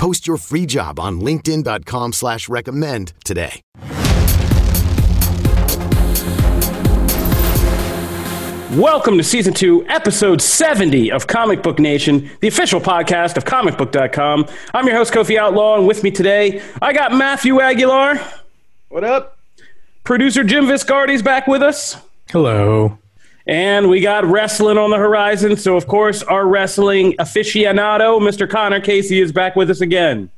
Post your free job on LinkedIn.com slash recommend today. Welcome to season two, episode 70 of Comic Book Nation, the official podcast of comicbook.com. I'm your host, Kofi Outlaw, and with me today, I got Matthew Aguilar. What up? Producer Jim Viscardi's back with us. Hello. And we got wrestling on the horizon. So, of course, our wrestling aficionado, Mr. Connor Casey, is back with us again.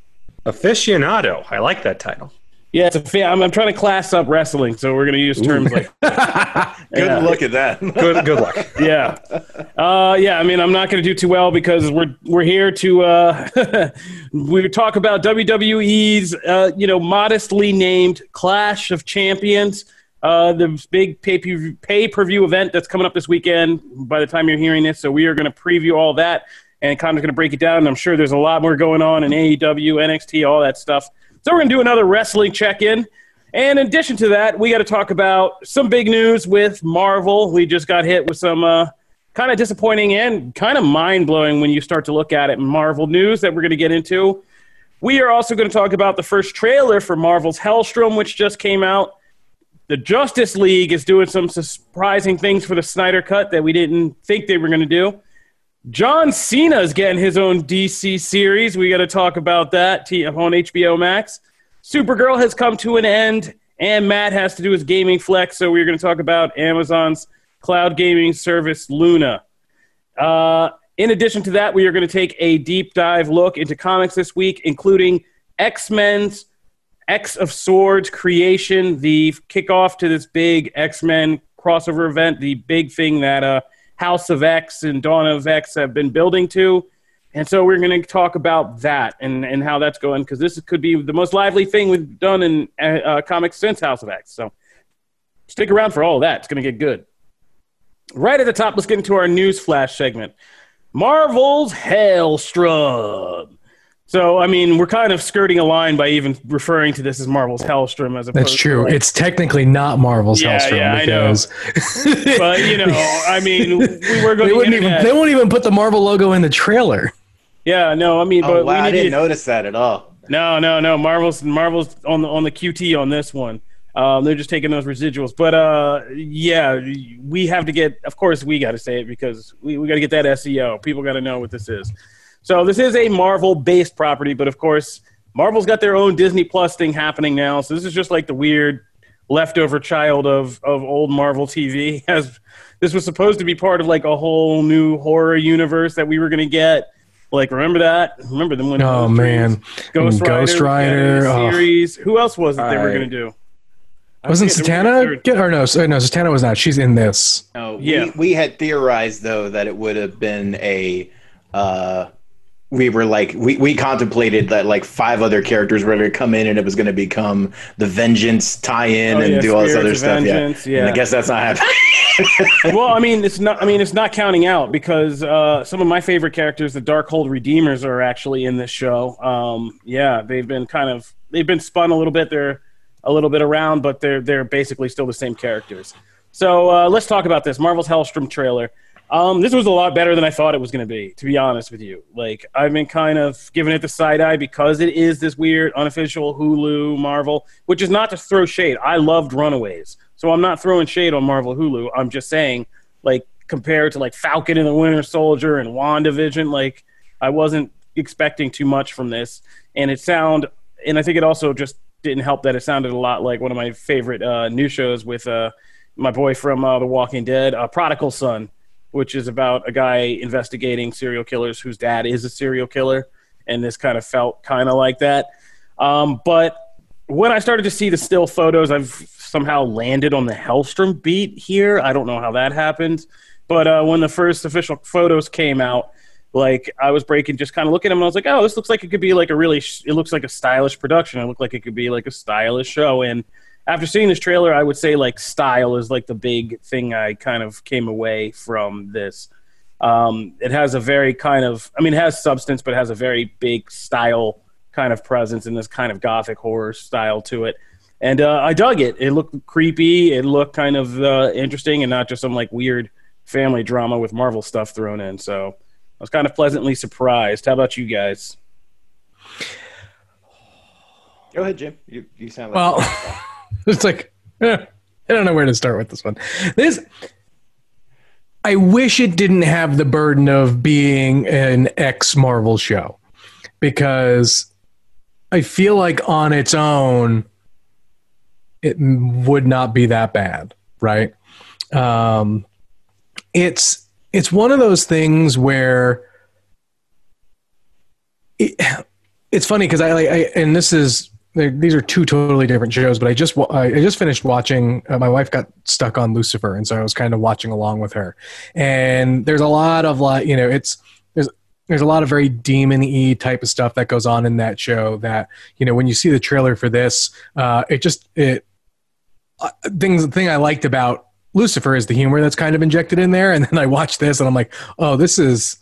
Aficionado. I like that title. Yeah, it's a fa- I'm, I'm trying to class up wrestling, so we're going to use terms like Good Yeah. look at that. good good luck. yeah, uh, yeah. I mean, I'm not going to do too well because we're we're here to uh, we talk about WWE's uh, you know modestly named Clash of Champions, uh, the big pay per view event that's coming up this weekend. By the time you're hearing this, so we are going to preview all that, and Connor's going to break it down. And I'm sure there's a lot more going on in AEW, NXT, all that stuff. So we're going to do another wrestling check in. And in addition to that, we got to talk about some big news with Marvel. We just got hit with some uh, kind of disappointing and kind of mind blowing when you start to look at it. Marvel news that we're going to get into. We are also going to talk about the first trailer for Marvel's Hellstrom, which just came out. The Justice League is doing some surprising things for the Snyder Cut that we didn't think they were going to do. John Cena is getting his own DC series. We got to talk about that on HBO Max. Supergirl has come to an end, and Matt has to do his gaming flex. So we're going to talk about Amazon's cloud gaming service Luna. Uh, in addition to that, we are going to take a deep dive look into comics this week, including X Men's X of Swords creation, the kickoff to this big X Men crossover event, the big thing that uh, House of X and Dawn of X have been building to. And so we're going to talk about that and, and how that's going because this could be the most lively thing we've done in uh, uh, comics since House of X. So stick around for all that. It's going to get good. Right at the top, let's get into our news flash segment. Marvel's Hellstrom. So, I mean, we're kind of skirting a line by even referring to this as Marvel's Hellstrom as opposed That's true. Like, It's technically not Marvel's Yeah, Hellstrom yeah, I know. because but you know, I mean, we were going they to wouldn't even they won't even put the Marvel logo in the trailer. Yeah, no, I mean, but Oh wow, we I didn't notice that at all. No, no, no. Marvel's Marvel's on the on the QT on this one. Um, they're just taking those residuals. But uh, yeah, we have to get. Of course, we got to say it because we, we got to get that SEO. People got to know what this is. So this is a Marvel-based property, but of course, Marvel's got their own Disney Plus thing happening now. So this is just like the weird leftover child of of old Marvel TV. As this was supposed to be part of like a whole new horror universe that we were going to get. Like, remember that? Remember them when? Oh those man, Ghost Rider, Ghost Rider, yeah, oh. series. Who else was it they were going to do? I wasn't forget, there was a Satana? third- Get, or no, no, Satana was not. She's in this. No, Yeah. we, we had theorized though that it would have been a. Uh, we were like we, we contemplated that like five other characters were going to come in and it was going to become the vengeance tie-in Oh, and yeah, do all this other stuff Vengeance, yeah. yeah. and i guess that's not happening well, I mean, it's not. I mean, it's not counting out because uh, some of my favorite characters, the Darkhold Redeemers, are actually in this show. Um, yeah, they've been kind of they've been spun a little bit. They're a little bit around, but they're they're basically still the same characters. So uh, let's talk about this Marvel's Hellstrom trailer. Um, this was a lot better than I thought it was going to be, to be honest with you. Like I've been kind of giving it the side eye because it is this weird unofficial Hulu Marvel, which is not to throw shade. I loved Runaways, so I'm not throwing shade on Marvel Hulu. I'm just saying, like compared to like Falcon and the Winter Soldier and WandaVision, like I wasn't expecting too much from this, and it sound, and I think it also just didn't help that it sounded a lot like one of my favorite uh, new shows with uh, my boy from uh, The Walking Dead, uh, Prodigal Son, which is about a guy investigating serial killers whose dad is a serial killer, and this kind of felt kind of like that. Um, but when I started to see the still photos, I've somehow landed on the Hellstrom beat here. I don't know how that happened, but uh, when the first official photos came out, like I was breaking, just kind of looking at them, and I was like, oh, this looks like it could be like a really, sh- it looks like a stylish production. It looked like it could be like a stylish show. And after seeing this trailer, I would say like style is like the big thing I kind of came away from this. Um, it has a very kind of, I mean, it has substance, but it has a very big style kind of presence in this kind of gothic horror style to it. And uh, I dug it. It looked creepy. It looked kind of uh, interesting and not just some like weird family drama with Marvel stuff thrown in. So I was kind of pleasantly surprised. How about you guys? Go ahead, Jim. You, you sound like Well, it's like eh, I don't know where to start with this one. This I wish it didn't have the burden of being an ex Marvel show because I feel like on its own it would not be that bad, right? Um, it's it's one of those things where it, it's funny because I, I and this is these are two totally different shows, but I just I just finished watching. Uh, my wife got stuck on Lucifer, and so I was kind of watching along with her. And there's a lot of like you know it's there's there's a lot of very demon y type of stuff that goes on in that show. That you know when you see the trailer for this, uh, it just it uh, things the thing I liked about Lucifer is the humor that's kind of injected in there, and then I watched this and I'm like, oh, this is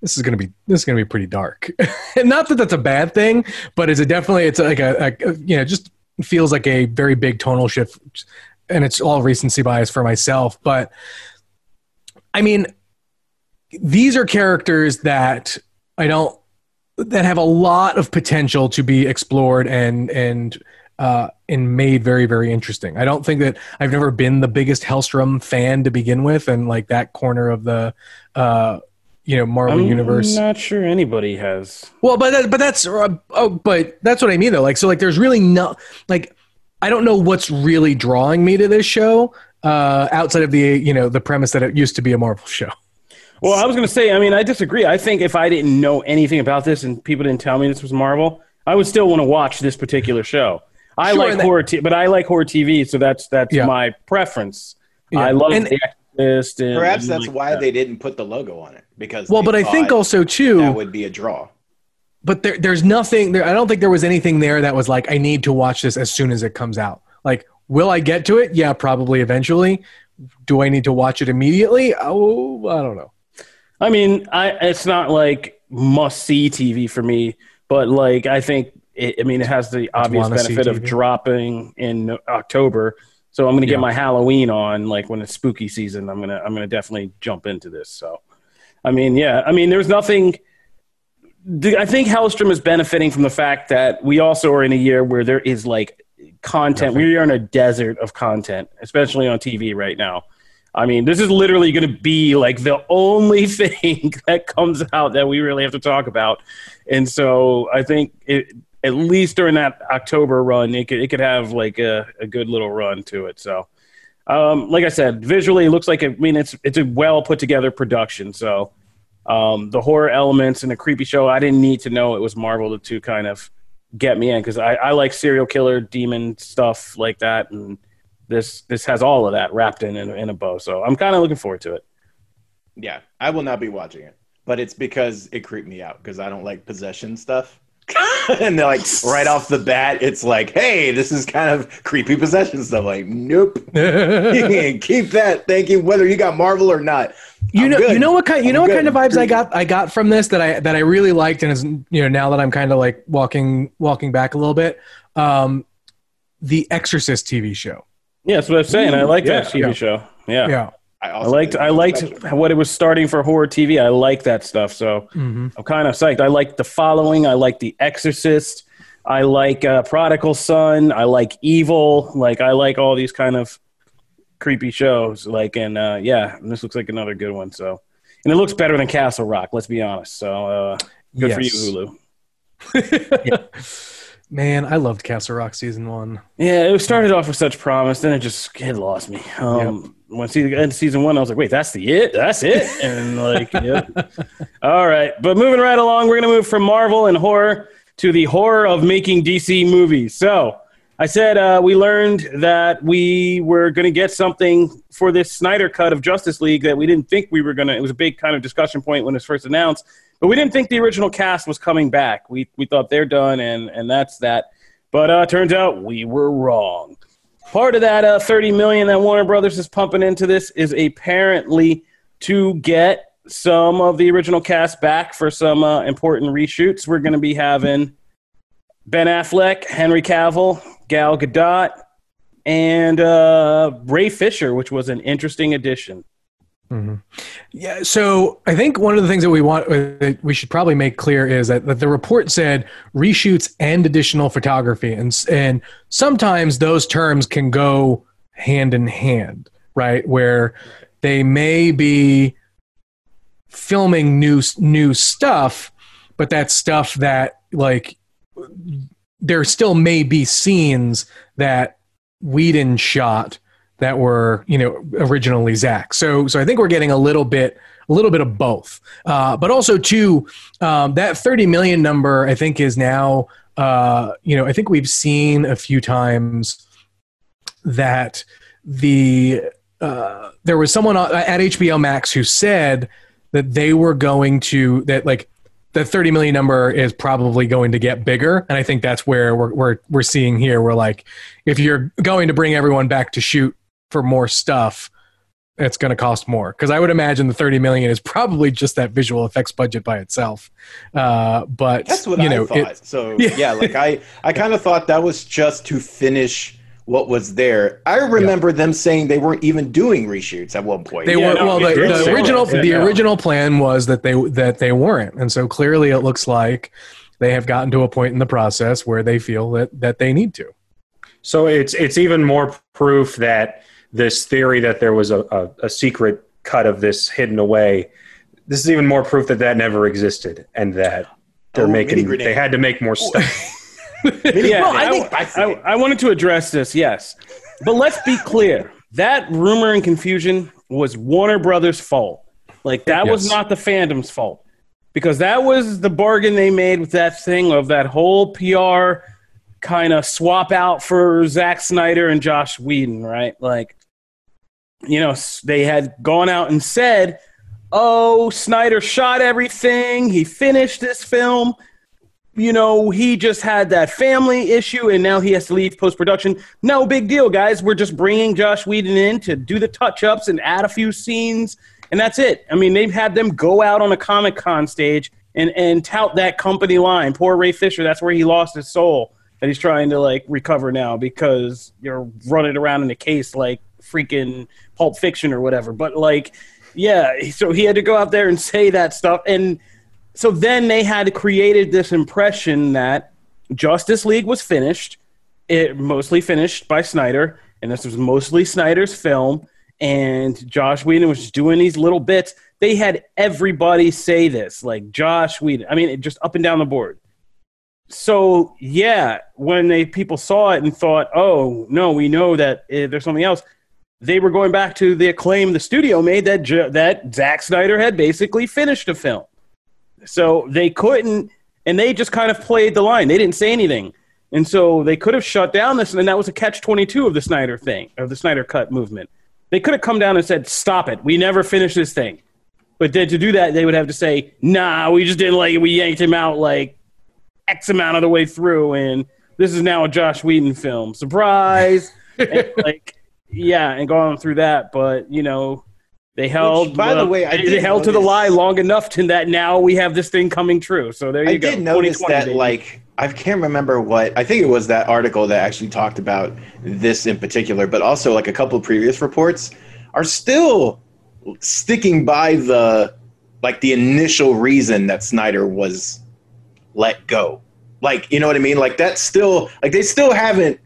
this is gonna be this is gonna be pretty dark. and not that that's a bad thing, but it's a definitely it's like a, a you know just feels like a very big tonal shift, and it's all recency bias for myself. But I mean, these are characters that I don't that have a lot of potential to be explored and and uh, and made very very interesting. I don't think that I've never been the biggest Hellstrom fan to begin with, and like that corner of the uh, you know Marvel Universe. I'm universe. not sure anybody has. Well, but that, but that's uh, oh, but that's what I mean though. Like so, like there's really no like I don't know what's really drawing me to this show uh, outside of the you know the premise that it used to be a Marvel show. Well, I was going to say, I mean, I disagree. I think if I didn't know anything about this and people didn't tell me this was Marvel, I would still want to watch this particular show. I Sure, like that- horror, t- but I like horror TV, so that's that's Yeah. my preference. Yeah. I love And- The Exorcist. And, Perhaps and that's like why that. they didn't put the logo on it because Well, but I think also too. that would be a draw. but there, there's nothing there. I don't think there was anything there that was like, I need to watch this as soon as it comes out. Like, will I get to it? Yeah, probably eventually. Do I need to watch it immediately? Oh, I don't know. I mean, I it's not like must see TV for me, but like I think it, I mean it has the obvious benefit of dropping in October. So I'm gonna Yeah. get my Halloween on like when it's spooky season. I'm gonna I'm gonna definitely jump into this. So, I mean, yeah, I mean, there's nothing. I think Hellstrom is benefiting from the fact that we also are in a year where there is like content. We are in a desert of content, especially on TV right now. I mean, this is literally going to be like the only thing that comes out that we really have to talk about. And so I think it, at least during that October run, it could, it could have like a, a good little run to it. So, um, like I said, visually, it looks like, I mean, it's, it's a well put together production. So, um, the horror elements and the creepy show, I didn't need to know it was Marvel to, to kind of get me in because I, I like serial killer, demon stuff like that. And this, this has all of that wrapped in, in, in a bow. So I'm kind of looking forward to it. Yeah, I will not be watching it, but it's because it creeped me out because I don't like possession stuff. and they're like right off the bat, it's like, hey, this is kind of creepy possession stuff. Like, nope, you can keep that. Thank you, whether you got Marvel or not. you I'm know good. you know what kind you I'm know what good. kind of vibes I got I got from this that I that I really liked and is you know now that I'm kind of like walking walking back a little bit um the Exorcist TV show Yeah, that's what I'm saying. I like that. TV Yeah. show. Yeah. yeah I, I liked I liked special. what it was starting for horror TV. I like that stuff. So mm-hmm. I'm kind of psyched. I like The Following. I like The Exorcist. I like uh, Prodigal Son. I like Evil. Like I like all these kind of creepy shows. Like and uh, yeah, and this looks like another good one. So and it looks better than Castle Rock. Let's be honest. So uh, good for you, Yes. Hulu. man I loved Castle Rock season one Yeah, it started off with such promise, then it just it lost me. Um, When season end season one, I was like, "Wait, that's the it? That's it?" And like, yep. All right, but moving right along, we're gonna move from Marvel and horror to the horror of making DC movies. So, I said uh, we learned that we were going to get something for this Snyder cut of Justice League that we didn't think we were going to. It was a big kind of discussion point when it was first announced, but we didn't think the original cast was coming back. We we thought they're done, and and that's that. But uh, turns out we were wrong. Part of that uh, 30 million that Warner Brothers is pumping into this is apparently to get some of the original cast back for some uh, important reshoots. We're going to be having Ben Affleck, Henry Cavill, Gal Gadot, and uh, Ray Fisher, which was an interesting addition. Yeah, so I think one of the things that we want uh, we should probably make clear is that, that the report said reshoots and additional photography, and and sometimes those terms can go hand in hand, right? Where they may be filming new new stuff, but that stuff that like there still may be scenes that Whedon shot that were you know originally Zack. So so I think we're getting a little bit a little bit of both, uh, but also too um, that thirty million number I think is now uh, you know I think we've seen a few times that the uh, there was someone at HBO Max who said that they were going to that like the 30 million number is probably going to get bigger and i think that's where we're, we're, we're seeing here we're like if you're going to bring everyone back to shoot for more stuff it's going to cost more because i would imagine the 30 million is probably just that visual effects budget by itself uh, but That's what you I thought. it- so Yeah. yeah, like I, I kind of thought that was just to finish what was there. I remember them saying they weren't even doing reshoots at one point. They Yeah, were no, well. it The, the original that. the Yeah. original plan was that they that they weren't, and so clearly it looks like they have gotten to a point in the process where they feel that that they need to. So it's it's even more proof that this theory that there was a, a, a secret cut of this hidden away. This is even more proof that that never existed and that they're Oh, making they had to make more oh. stuff. Yeah, Well, I I, think- I, I, I wanted to address this, yes. But let's be clear. That rumor and confusion was Warner Brothers' fault. Like, that was not the fandom's fault. Because that was the bargain they made with that thing of that whole PR kind of swap out for Zack Snyder and Joss Whedon, right? Like, you know, they had gone out and said, oh, Snyder shot everything. He finished this film you know, he just had that family issue and now he has to leave post production. No big deal, guys. We're just bringing Joss Whedon in to do the touch ups and add a few scenes, and that's it. I mean, they've had them go out on a Comic Con stage and, and tout that company line. Poor Ray Fisher, that's where he lost his soul that he's trying to like recover now because you're running around in a case like freaking Pulp Fiction or whatever. But like, yeah, so he had to go out there and say that stuff and so then they had created this impression that Justice League was finished, it mostly finished by Snyder, and this was mostly Snyder's film, and Joss Whedon was doing these little bits. They had everybody say this, like Joss Whedon. I mean, just up and down the board. So yeah, when they people saw it and thought, "Oh no, we know that uh, there's something else," they were going back to the acclaim the studio made that J- that Zack Snyder had basically finished a film. So they couldn't, and they just kind of played the line. They didn't say anything. And so they could have shut down this, and that was a catch 22 of the Snyder thing, of the Snyder Cut movement. They could have come down and said, Stop it. We never finished this thing. But then to do that, they would have to say, Nah, we just didn't like it. We yanked him out like X amount of the way through, and this is now a Joss Whedon film. Surprise. and, like, yeah, and going through that. But, you know, they held. by the uh, way, I they, held to the lie long enough to that now we have this thing coming true. So there you I go. I did notice that, baby. like, I can't remember what. I think it was that article that actually talked about this in particular, but also like a couple of previous reports are still sticking by the like the initial reason that Snyder was let go. Like, you know what I mean? Like that's still like they still haven't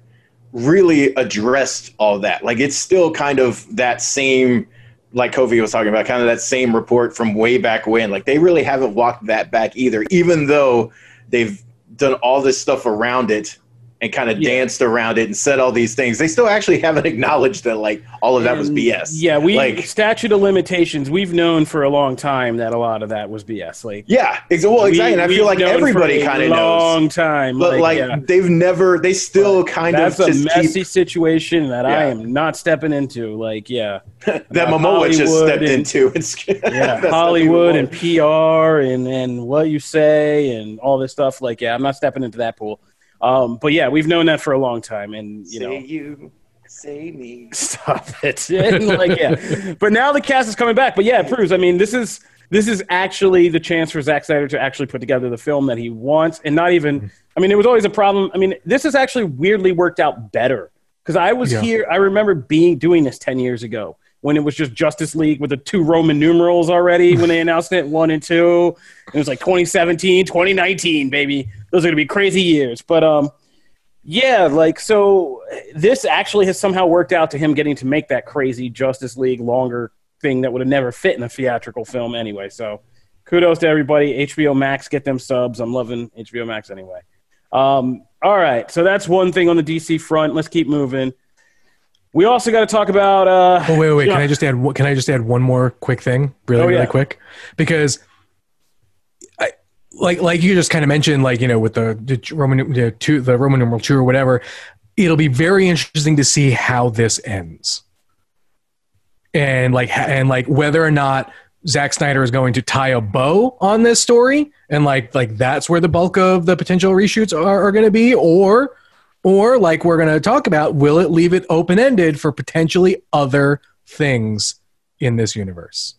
really addressed all that. Like it's still kind of that same like Kofi was talking about, kind of that same report from way back when. Like they really haven't walked that back either, even though they've done all this stuff around it and kind of Yeah. danced around it and said all these things. They still actually haven't acknowledged that like all of that was mm, BS. Yeah, we like statute of limitations. We've known for a long time that a lot of that was BS. Like, yeah, ex- well, exactly. and I feel like everybody kind of knows, long time. but like, yeah. they've never. They still kind that's of a just messy keep situation that I am not stepping into. Like, yeah, that Momoa just stepped and- into. It's, yeah, Hollywood and PR and and what you say and all this stuff. Like, yeah, I'm not stepping into that pool. Um, but yeah, we've known that for a long time, and you say know, you, say me. stop it. And, like, yeah, but now the cast is coming back. But yeah, it proves. I mean, this is this is actually the chance for Zack Snyder to actually put together the film that he wants, and not even. I mean, it was always a problem. I mean, this has actually weirdly worked out better because I was Yeah. here. I remember being doing this ten years ago when it was just Justice League with the two Roman numerals already when they announced it one and two. It was like 2017, 2019, baby. Those are gonna be crazy years. But um, yeah, like so this actually has somehow worked out to him getting to make that crazy Justice League longer thing that would have never fit in a theatrical film anyway. So kudos to everybody. HBO Max, get them subs. I'm loving HBO Max anyway. Um, all right, so that's one thing on the DC front. Let's keep moving. We also got to talk about. Uh, Oh wait, wait, wait. Can I just add? one- Can I just add one more quick thing, really, Oh, yeah. really quick? Because, I like like you just kind of mentioned, like you know, with the, the Roman the two, the Roman numeral two or whatever. It'll be very interesting to see how this ends, and like and like whether or not Zack Snyder is going to tie a bow on this story, and like like that's where the bulk of the potential reshoots are, are going to be, or or like we're going to talk about, will it leave it open ended for potentially other things in this universe?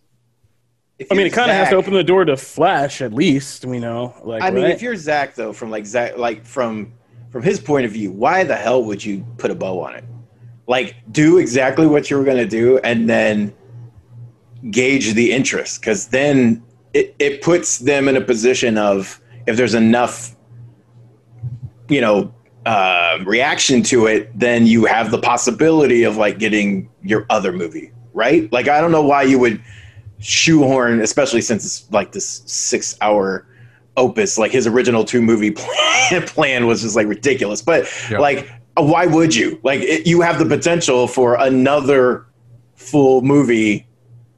I mean, it kind of has Zack- to open the door to Flash, at least. We know, like, I mean, right? if you're Zack though, from like Zack, like from from his point of view, why the hell would you put a bow on it? Like, do exactly what you were gonna do, and then gauge the interest, because then it, it puts them in a position of if there's enough, you know, uh, reaction to it, then you have the possibility of like getting your other movie, right? Like, I don't know why you would shoehorn, especially since it's like this six hour opus, like his original two movie plan, plan was just like ridiculous. But Yeah. like, uh, why would you? Like, it, you have the potential for another full movie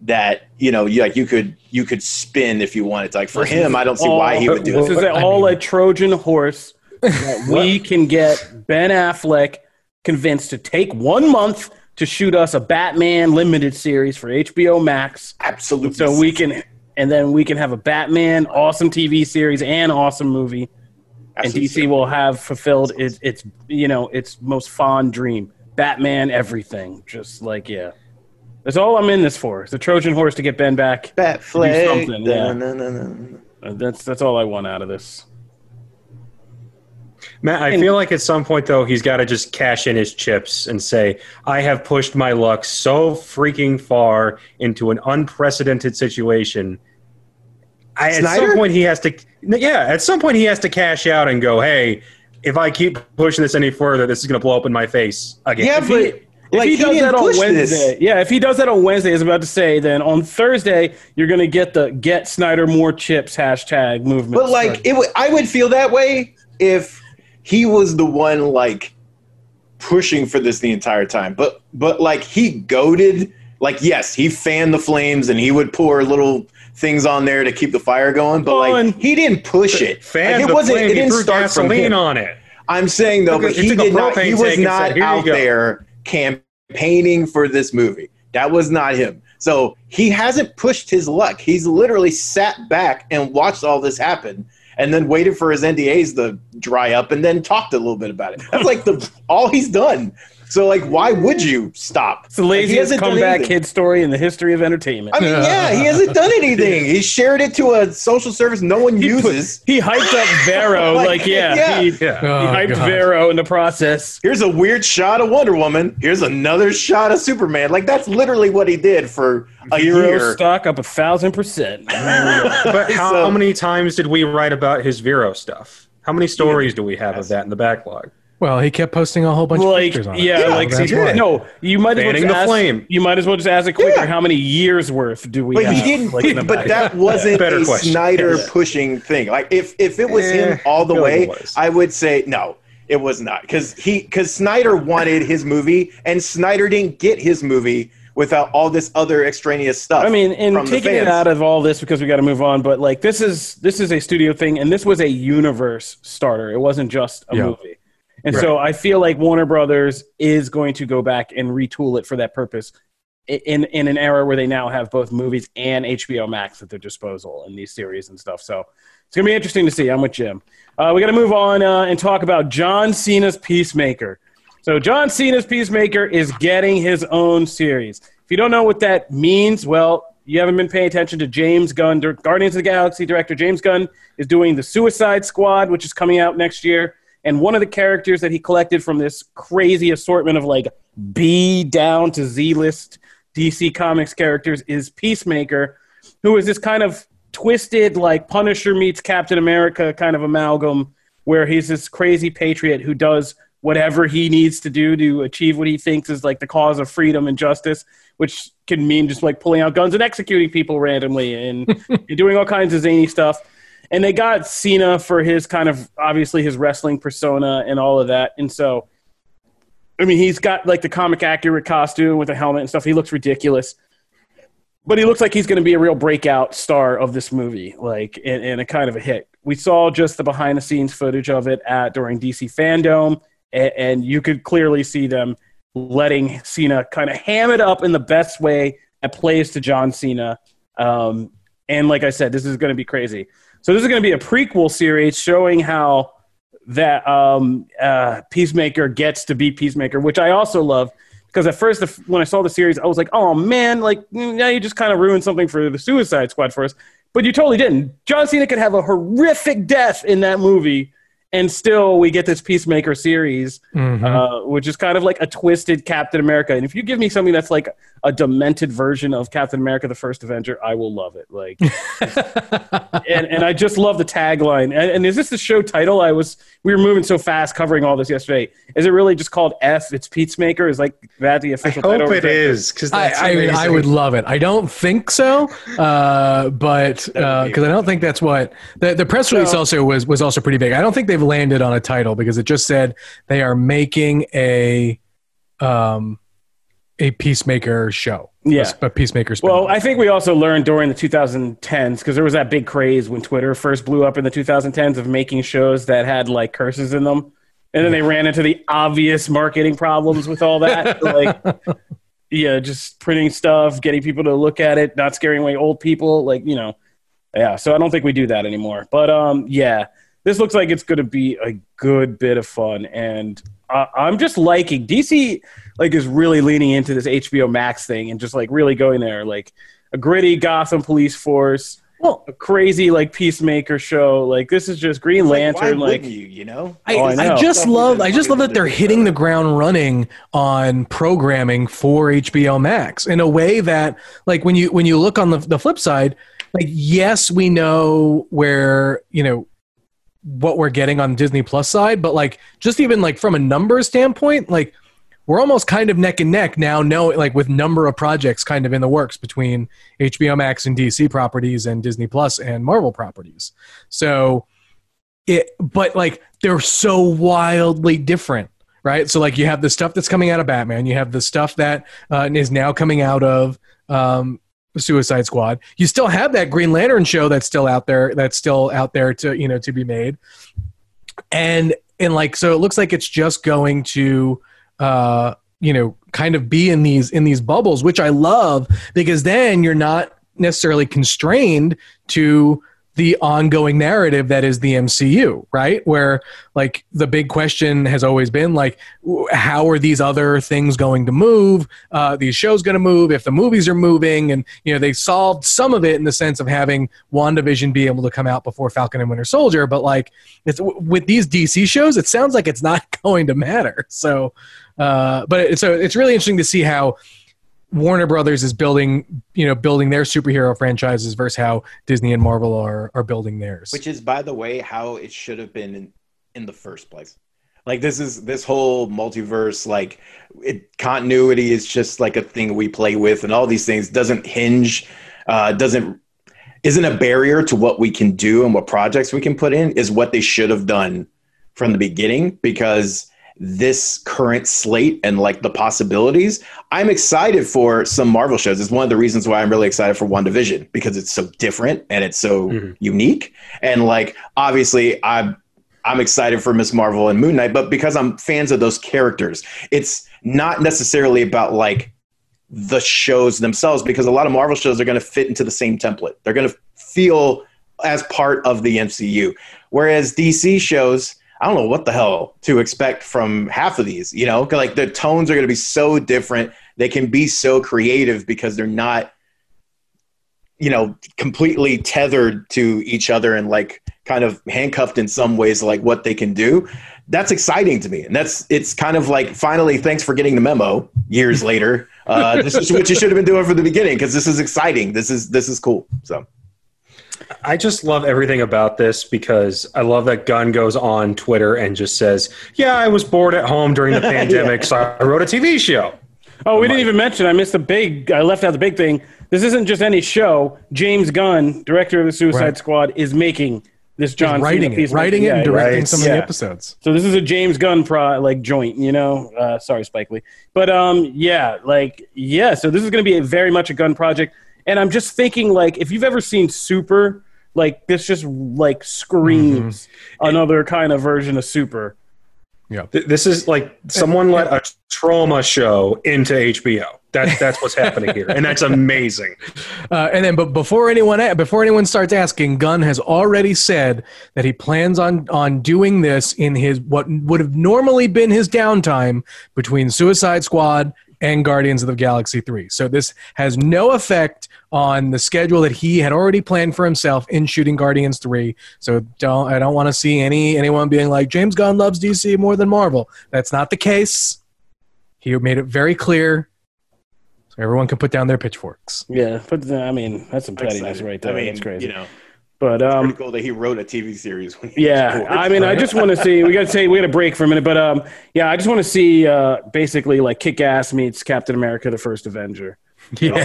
that you know, you, like you could you could spin if you wanted to. Like for him, I don't see why he would do it. This it. is all a Trojan horse that we can get Ben Affleck convinced to take one month to shoot us a Batman limited series for HBO Max, Absolutely. so we can, and then we can have a Batman awesome TV series and awesome movie, and DC will have fulfilled its its you know its most fond dream, Batman everything. Just like yeah, that's all I'm in this for. It's a Trojan horse to get Ben back. Batfleck. something, yeah. Uh, That's that's all I want out of this. Matt, I feel like at some point though he's got to just cash in his chips and say, "I have pushed my luck so freaking far into an unprecedented situation." I, at Snyder? some point he has to, yeah, at some point he has to cash out and go, "Hey, if I keep pushing this any further, this is going to blow up in my face again." Yeah, If but he- If like he, does that on Wednesday, this. yeah, if he does that on Wednesday, I was about to say, then on Thursday you're gonna get the "Get Snyder More Chips" hashtag movement. But like it, would I would feel that way if he was the one like pushing for this the entire time. But but like he goaded. Like yes, he fanned the flames and he would pour little things on there to keep the fire going. But Well, like he didn't push it. Fan Like, the it wasn't. flame, It didn't start from him. on it. I'm saying though, a- but he he took a did not. He was not said, out there campaigning for this movie. That was not him. So he hasn't pushed his luck. He's literally sat back and watched all this happen, and then waited for his NDAs to dry up, and then talked a little bit about it. That's like the all he's done. So like, why would you stop? it's the Like, he laziest hasn't comeback kid story in the history of entertainment. I mean, yeah, he hasn't done anything. He shared it to a social service no one he, put- uses. he hyped up Vero, Like, like, yeah, yeah. he, Yeah. he Oh, hyped God. Vero in the process. here's a weird shot of Wonder Woman. Here's another shot of Superman. Like that's literally what he did for a Hero year. stock up a thousand percent. But how, So- how many times did we write about his Vero stuff? How many stories do we have of that in the backlog? Well, he kept posting a whole bunch of pictures on it. yeah, Yeah, like that's see, why. no, you might as well just the ask, flame. You might as well just ask it quicker. Yeah. How many years worth do we But have? he didn't. like, in but that wasn't Better a question. Snyder Yeah. pushing thing. Like if if it was Eh, him all the I way. I would say no. It was not because he because Snyder wanted his movie, and Snyder didn't get his movie without all this other extraneous stuff. I mean, and taking it out of all this because we got to move on. But like, this is this is a studio thing, and this was a universe starter. It wasn't just a Yeah. movie. And so I feel like Warner Brothers is going to go back and retool it for that purpose in in an era where they now have both movies and HBO Max at their disposal in these series and stuff. So it's gonna be interesting to see. I'm with Jim. Uh, we got to move on uh, and talk about John Cena's Peacemaker. So John Cena's Peacemaker is getting his own series. If you don't know what that means, well, you haven't been paying attention to James Gunn. Guardians of the Galaxy director James Gunn is doing the Suicide Squad, which is coming out next year. And one of the characters that he collected from this crazy assortment of like B down to Z list DC Comics characters is Peacemaker, who is this kind of twisted, like Punisher meets Captain America kind of amalgam, where he's this crazy patriot who does whatever he needs to do to achieve what he thinks is like the cause of freedom and justice, which can mean just like pulling out guns and executing people randomly and, and doing all kinds of zany stuff. And they got Cena for his kind of obviously his wrestling persona and all of that. And so, I mean, he's got like the comic accurate costume with a helmet and stuff. He looks ridiculous but he looks like he's going to be a real breakout star of this movie, like and, and a kind of a hit. We saw just the behind the scenes footage of it at during DC Fandom, and, and you could clearly see them letting Cena kind of ham it up in the best way that plays to John Cena. Um, and like I said, this is going to be crazy. So this is going to be a prequel series showing how that um, uh, Peacemaker gets to be Peacemaker, which I also love because at first when I saw the series, I was like, oh man, like now you just kind of ruined something for the Suicide Squad for us. But you totally didn't. John Cena could have a horrific death in that movie, and still we get this Peacemaker series, Mhm. uh, which is kind of like a twisted Captain America. And if you give me something that's like a demented version of Captain America: The First Avenger, I will love it. Like, and and I just love the tagline. And, and is this the show title? I was we were moving so fast covering all this yesterday. Is it really just called F? It's Peacemaker. Is like that the official? I official hope title? it is because I, I mean, I would love it. I don't think so, uh, but because I don't think that's what the, the press release So- also was was also pretty big. I don't think they've landed on a title because it just said they are making a um a peacemaker show. Yeah. a, peacemaker. Well. I think we also learned during the 2010s because there was that big craze when Twitter first blew up in the 2010s of making shows that had like curses in them, and then they ran into the obvious marketing problems with all that, like yeah, just printing stuff, getting people to look at it, not scaring away old people, like you know, yeah. So I don't think we do that anymore. But um, yeah, this looks like it's going to be a good bit of fun, and uh, I'm just liking DC. Like is really leaning into this HBO Max thing and just like really going there, like a gritty Gotham police force, well, a crazy like peacemaker show. Like this is just Green Like, why Lantern. Like, wouldn't you, you know? I, Oh, I I, just Stuff love I just love that they're do hitting the ground running on programming for HBO Max in a way that like when you when you look on the the flip side, like yes, we know where, you know, what we're getting on Disney Plus side, but like just even like from a numbers standpoint, like we're almost kind of neck and neck now know like with number of projects kind of in the works between HBO Max and DC properties and Disney Plus and Marvel properties. So it but like they're so wildly different right so like you have the stuff that's coming out of batman you have the stuff that uh, is now coming out of um, suicide squad. You still have that green lantern show that's still out there that's still out there to you know to be made. And and like so it looks like it's just going to uh you know kind of be in these in these bubbles which i love because then you're not necessarily constrained to the ongoing narrative that is the MCU, right? Where like the big question has always been like, how are these other things going to move? Uh, these shows going to move if the movies are moving, and you know they solved some of it in the sense of having WandaVision be able to come out before Falcon and Winter Soldier, but like with these DC shows, it sounds like it's not going to matter. So, uh, but it, so it's really interesting to see how Warner Brothers is building, you know, building their superhero franchises versus how Disney and Marvel are are building theirs. Which is, by the way, how it should have been in, in the first place. Like this is this whole multiverse, like it, continuity is just like a thing we play with, and all these things doesn't hinge, uh, doesn't isn't a barrier to what we can do and what projects we can put in. Is what they should have done from the beginning because this current slate and like the possibilities. I'm excited for some Marvel shows. It's one of the reasons why I'm really excited for WandaVision because it's so different and it's so mm-hmm. unique. And like obviously I'm I'm excited for Miss Marvel and Moon Knight, but because I'm fans of those characters, it's not necessarily about like the shows themselves because a lot of Marvel shows are going to fit into the same template. They're going to feel as part of the MCU. Whereas DC shows, I don't know what the hell to expect from half of these, you know, like the tones are going to be so different. They can be so creative because they're not, you know, completely tethered to each other and like kind of handcuffed in some ways, like what they can do. That's exciting to me. And that's, it's kind of like, finally, thanks for getting the memo years later. Uh, this is what you should have been doing from the beginning because this is exciting. This is, this is cool. So. I just love everything about this because I love that Gunn goes on Twitter and just says, "Yeah, I was bored at home during the pandemic, yeah. so I wrote a TV show." Oh, we didn't even mention. I missed the big. I left out the big thing. This isn't just any show. James Gunn, director of the Suicide right. Squad, is making this John He's writing Cena it, writing it, and directing right. some of the episodes. So this is a James Gunn pro like joint, you know. Uh, sorry, Spike Lee, but um, yeah, like yeah. So this is going to be a very much a Gunn project, and I'm just thinking like if you've ever seen Super like this just like screams mm-hmm. another kind of version of Super. Yeah, this is like someone let a Troma show into HBO. That's that's what's happening here, and that's amazing. Uh, and then, but before anyone before anyone starts asking, Gunn has already said that he plans on on doing this in his what would have normally been his downtime between Suicide Squad and Guardians of the Galaxy 3. So this has no effect on the schedule that he had already planned for himself in shooting Guardians 3. So don't I don't want to see any anyone being like James Gunn loves DC more than Marvel. That's not the case. He made it very clear so everyone can put down their pitchforks. Yeah, but I mean, that's some pettiness right there. I mean, that's crazy. You know, but um, it's cool that he wrote a TV series. yeah, I mean, I just want to see. We got to say we got to break for a minute, but um, yeah, I just want to see uh, basically like Kick Ass meets Captain America: The First Avenger. Yeah, oh,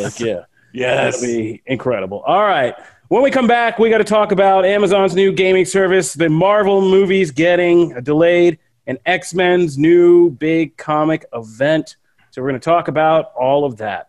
yes. yeah, yes, that'd be incredible. All right. When we come back, we got to talk about Amazon's new gaming service, the Marvel movies getting delayed, and X Men's new big comic event. So we're going to talk about all of that.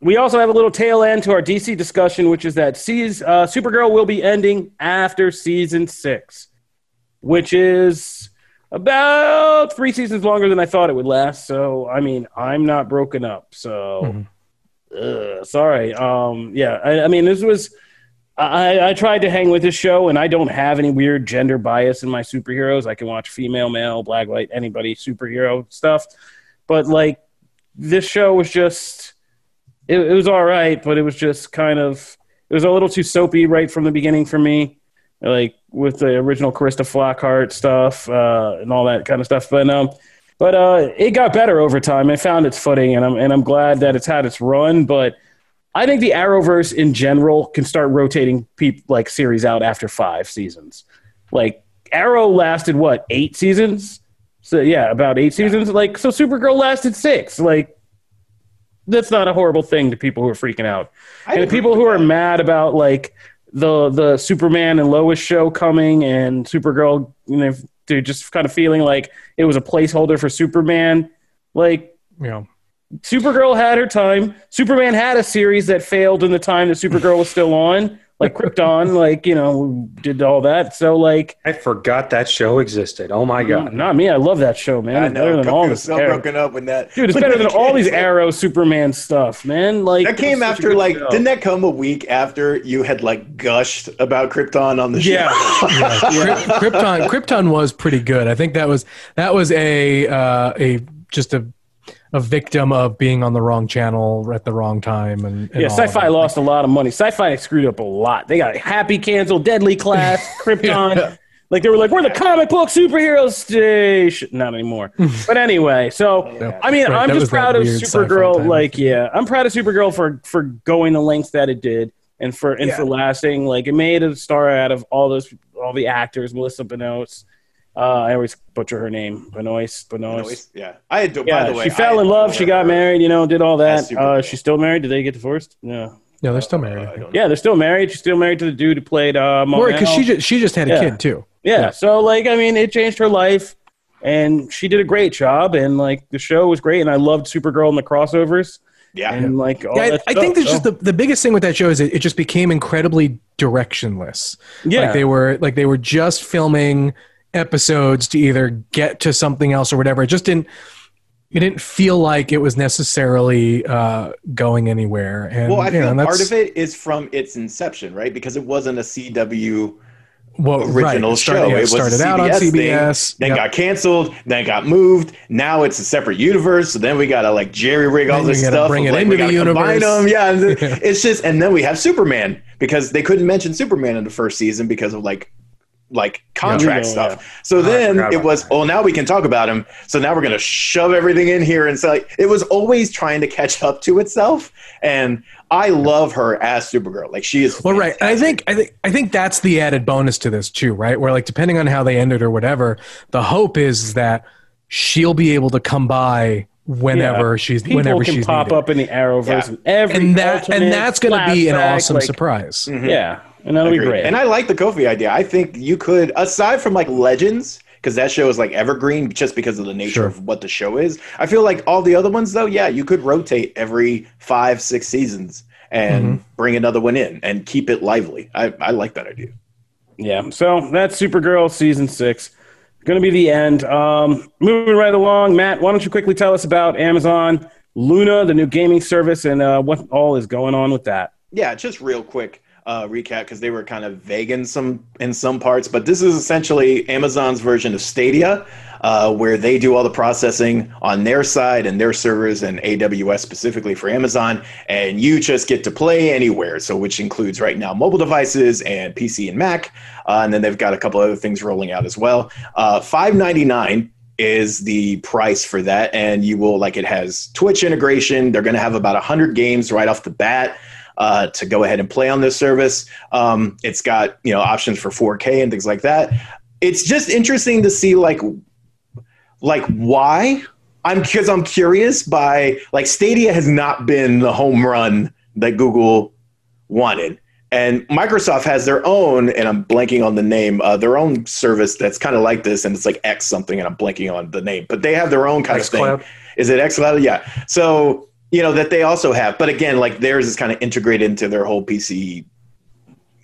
we also have a little tail end to our DC discussion, which is that season, uh, Supergirl will be ending after season six, which is about three seasons longer than I thought it would last. So, I mean, I'm not broken up. So, mm-hmm. uh, sorry. Um, yeah, I, I, mean, this was. I, I tried to hang with this show, and I don't have any weird gender bias in my superheroes. I can watch female, male, black, white, anybody superhero stuff. But like, this show was just it, it was all right, but it was just kind of it was a little too soapy right from the beginning for me, like with the original Calista Flockhart stuff uh, and all that kind of stuff. But um, But uh, it got better over time. It found its footing, and I'm and I'm glad that it's had its run. But I think the Arrowverse in general can start rotating peop, like series out after five seasons. Like Arrow lasted what eight seasons? So yeah, about eight seasons. Like so, Supergirl lasted six. Like that's not a horrible thing to people who are freaking out. I and the people with who are mad about like the the Superman and Lois show coming and Supergirl, you know, they're just kind of feeling like it was a placeholder for Superman. Like You know, Supergirl had her time. Superman had a series that failed in the time that Supergirl was still on, like Krypton, like you know, did all that. So like, I forgot that show existed. Oh my god! not me. I love that show, man. I It's better than all Kofi was this. so Arrow. broken up when that. Dude, it's when better than all these canceled. Arrow Superman stuff, man. Like That came it's such a after like show. didn't that come a week after you had like gushed about Krypton on the show? Yeah. Kryp- Krypton Krypton was pretty good. I think that was that was a uh, a just a a victim of being on the wrong channel at the wrong time and, and Yeah, all Syfy that. lost a lot of money. Syfy screwed up a lot. They got Happy canceled, Deadly Class, Krypton. Like they were like, we're the comic book superhero station. Not anymore. Hmm. but anyway, so I mean, Right, I'm that just proud of Supergirl. Like, yeah, I'm proud of Supergirl for for going the lengths that it did and for and for lasting. Like, it made a star out of all those all the actors. Melissa Benoist. Uh, I always butcher her name. Benoist. Benoist. Yeah, I had. By Yeah, the way, she I fell in love. She got married. You know, did all that. Supergirl. Uh, she's still married. Did they get divorced? No. Yeah, they're still married. I I think. don't know. Yeah, they're still married. She's still married to the dude who played uh, Or because she just she just had a Yeah. kid too. yeah. So like, I mean, it changed her life, and she did a great job. And like, the show was great, and I loved Supergirl and the crossovers, Yeah, and like, all Yeah, I, that I think stuff. there's just the, the biggest thing with that show is it, it just became incredibly directionless. Yeah. like they were like they were just filming episodes to either get to something else or whatever. It just didn't. It didn't feel like it was necessarily uh, going anywhere. And Well, I think know, part of it is from its inception, right? Because it wasn't a CW what original right. It show. started, yeah, it was started a out on CBS. Thing, then Yep. got canceled, then got moved. Now it's a separate universe. So then we gotta like jerry rig all Then this stuff. bring it like, into the universe. them. Yeah, Yeah. it's just and then we have Superman because they couldn't mention Superman in the first season because of like like contract Yeah. stuff. So then it was, that. oh, now we can talk about him. So now we're gonna shove everything in here and say like it was always trying to catch up to itself. And I love her as Supergirl. Like she is Well, right. And I think I think I think that's the added bonus to this too, right? Where like depending on how they ended or whatever, the hope is that she'll be able to come by whenever Yeah. she's People whenever can she's pop needed. up in the Arrowverse Yeah. and every and that and that's going to be an awesome like- surprise. Yeah, and that'll be great. And I like the Kofi idea. I think you could, aside from like Legends, because that show is like evergreen just because of the nature Sure. of what the show is. I feel like all the other ones, though, yeah, you could rotate every five, six seasons and Mm-hmm. bring another one in and keep it lively. I, I like that idea. Yeah, so that's Supergirl season six. Going to be the end. Um, moving right along, Matt, why don't you quickly tell us about Amazon Luna, the new gaming service, and uh, what all is going on with that? Yeah, just real quick uh, recap because they were kind of vague in some in some parts, but this is essentially Amazon's version of Stadia, uh, where they do all the processing on their side and their servers and AWS specifically for Amazon, and you just get to play anywhere. So, which includes right now mobile devices and PC and Mac, uh, and then they've got a couple other things rolling out as well. Uh, Five ninety nine is the price for that and you will like it has twitch integration they're going to have about 100 games right off the bat uh, to go ahead and play on this service um, it's got you know options for 4k and things like that it's just interesting to see like like why i'm because i'm curious by like stadia has not been the home run that google wanted and Microsoft has their own, and I'm blanking on the name, uh, their own service that's kind of like this, and it's like X something, and I'm blanking on the name, but they have their own kind of thing. Is it x xCloud? Yeah. So you know that they also have, but again, like theirs is kind of integrated into their whole PC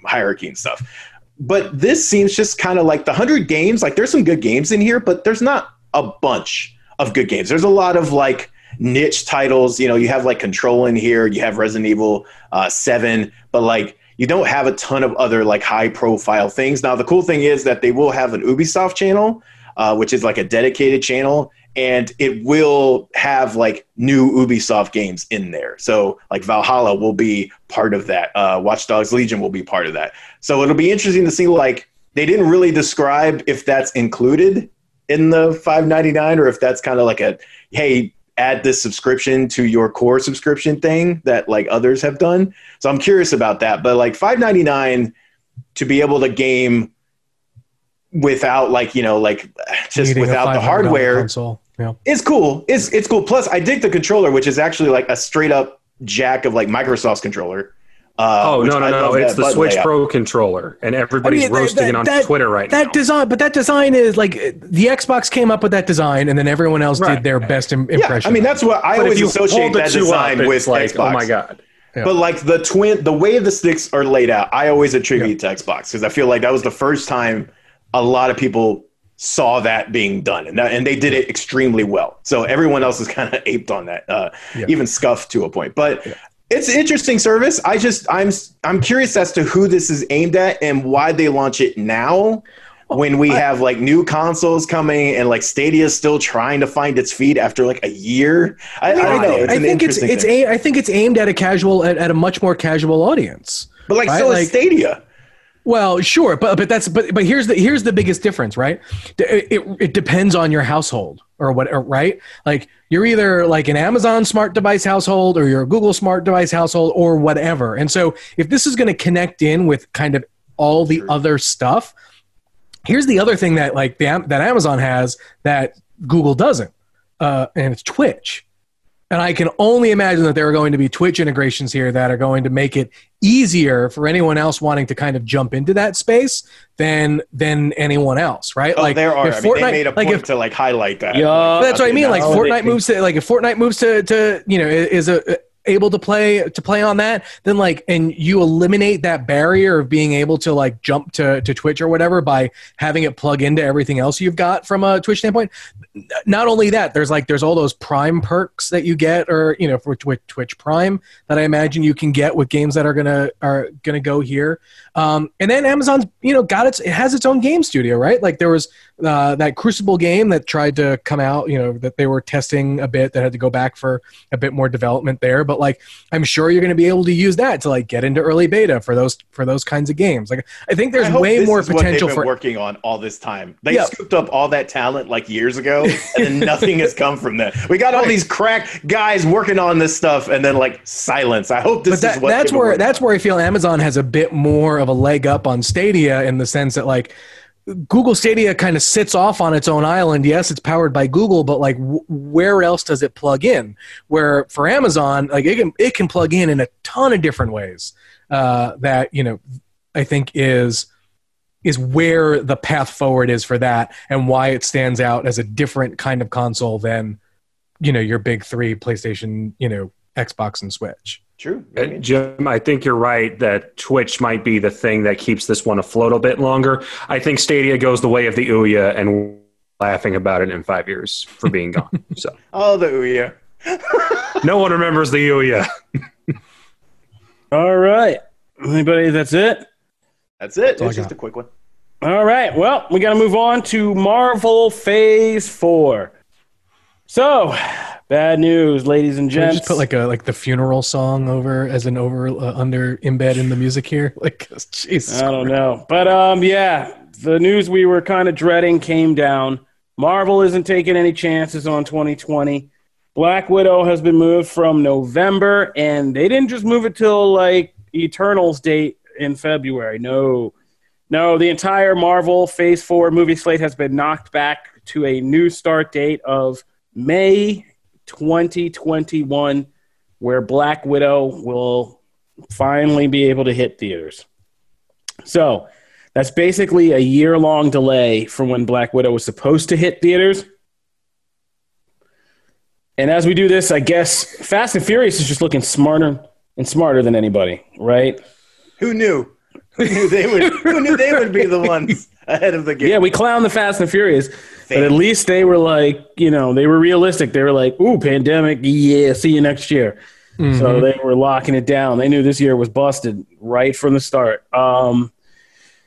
hierarchy and stuff. But this seems just kind of like the hundred games. Like there's some good games in here, but there's not a bunch of good games. There's a lot of like niche titles. You know, you have like Control in here, you have Resident Evil uh, Seven, but like you don't have a ton of other like high profile things. Now the cool thing is that they will have an Ubisoft channel, uh, which is like a dedicated channel, and it will have like new Ubisoft games in there. So like Valhalla will be part of that. Uh, Watch Dogs Legion will be part of that. So it'll be interesting to see like they didn't really describe if that's included in the 599 or if that's kind of like a hey add this subscription to your core subscription thing that like others have done so i'm curious about that but like 599 to be able to game without like you know like just Needing without the hardware console. Yeah. it's cool. It's it's cool. Plus, I dig the controller, which is actually like a straight up jack of like Microsoft's controller. Uh, Oh no no I no! It's the Switch layout. Pro controller, and everybody's I mean, roasting that- it on that- Twitter right that now. That design, but that design is like the Xbox came up with that design, and then everyone else Right. did their best Im- Yeah, impression. I mean that's what I but if always you associate that design up, with like, Xbox. oh my god! Yeah. But like the twin, the way the sticks are laid out, I always attribute to Xbox because I feel like that was the first time a lot of people saw that being done, and that, and they did it extremely well. So everyone else is kind of aped on that, uh, Yeah. even scuffed to a point. But it's an interesting service. I just I'm I'm curious as to who this is aimed at and why they launch it now. When we have like new consoles coming and like Stadia is still trying to find its feet after like a year, I, I, don't know. It's I think it's it's thing. a, I think it's aimed at a casual at, at a much more casual audience. but like right? so Like- is Stadia. Well, sure, but but that's but but here's the here's the biggest difference, right? It, it, it depends on your household or what, or, right? Like you're either like an Amazon smart device household or you're a Google smart device household or whatever. And so if this is going to connect in with kind of all the other stuff, here's the other thing that like the, that Amazon has that Google doesn't, uh, and it's Twitch. And I can only imagine that there are going to be Twitch integrations here that are going to make it easier for anyone else wanting to kind of jump into that space than than anyone else, right? Oh, there are. if I mean, they made a like point if- to like highlight that. Yeah. that's what I mean. Like Fortnite moves to like if Fortnite moves to to you know is a able to play to play on that, then like and you eliminate that barrier of being able to like jump to to Twitch or whatever by having it plug into everything else you've got from a Twitch standpoint. Not only that, there's like there's all those Prime perks that you get or you know for Twitch, Twitch Prime that I imagine you can get with games that are gonna are gonna go here. Um, and then Amazon's you know got its it has its own game studio, right? Like there was uh, that Crucible game that tried to come out, you know, that they were testing a bit that had to go back for a bit more development there. But like, I'm sure you're going to be able to use that to like get into early beta for those for those kinds of games. Like, I think there's I way more potential they've been for. working on all this time. They Yeah. scooped up all that talent like years ago, and then nothing has come from that. We got all these crack guys working on this stuff, and then like silence. I hope this that, is what that's where that's on. where I feel Amazon has a bit more of a leg up on Stadia in the sense that like Google Stadia kind of sits off on its own island. Yes, it's powered by Google, but like where else does it plug in? Where for Amazon, like it can it can plug in in a ton of different ways. Uh, that you know, I think is is where the path forward is for that, and why it stands out as a different kind of console than you know your big three: PlayStation, you know, Xbox, and Switch. True. Uh, Jim, I think you're right that Twitch might be the thing that keeps this one afloat a bit longer. I think Stadia goes the way of the Ouya and we're laughing about it in five years for being gone. So Oh, the Ouya. no one remembers the Ouya. All right. Anybody? That's it. That's it. all I It's just a quick one. All right. Well, we got to move on to Marvel Phase Four. So, bad news, ladies and gents. just put like a like the funeral song over as an over uh, under embed in the music here? Like Jesus. I don't know. But um yeah, the news we were kind of dreading came down. Marvel isn't taking any chances on 2020. Black Widow has been moved from November and they didn't just move it till like Eternals date in February. No. No, the entire Marvel Phase 4 movie slate has been knocked back to a new start date of May 2021 where Black Widow will finally be able to hit theaters. So that's basically a year long delay from when Black Widow was supposed to hit theaters. And as we do this, I guess Fast and Furious is just looking smarter and smarter than anybody, right? Who knew? Who knew they would? who knew they would be the ones ahead of the game? Yeah, we clown the Fast and the Furious, but at least they were like, you know, they were realistic. They were like, "Ooh, pandemic, yeah, see you next year." So they were locking it down. They knew this year was busted right from the start. Um,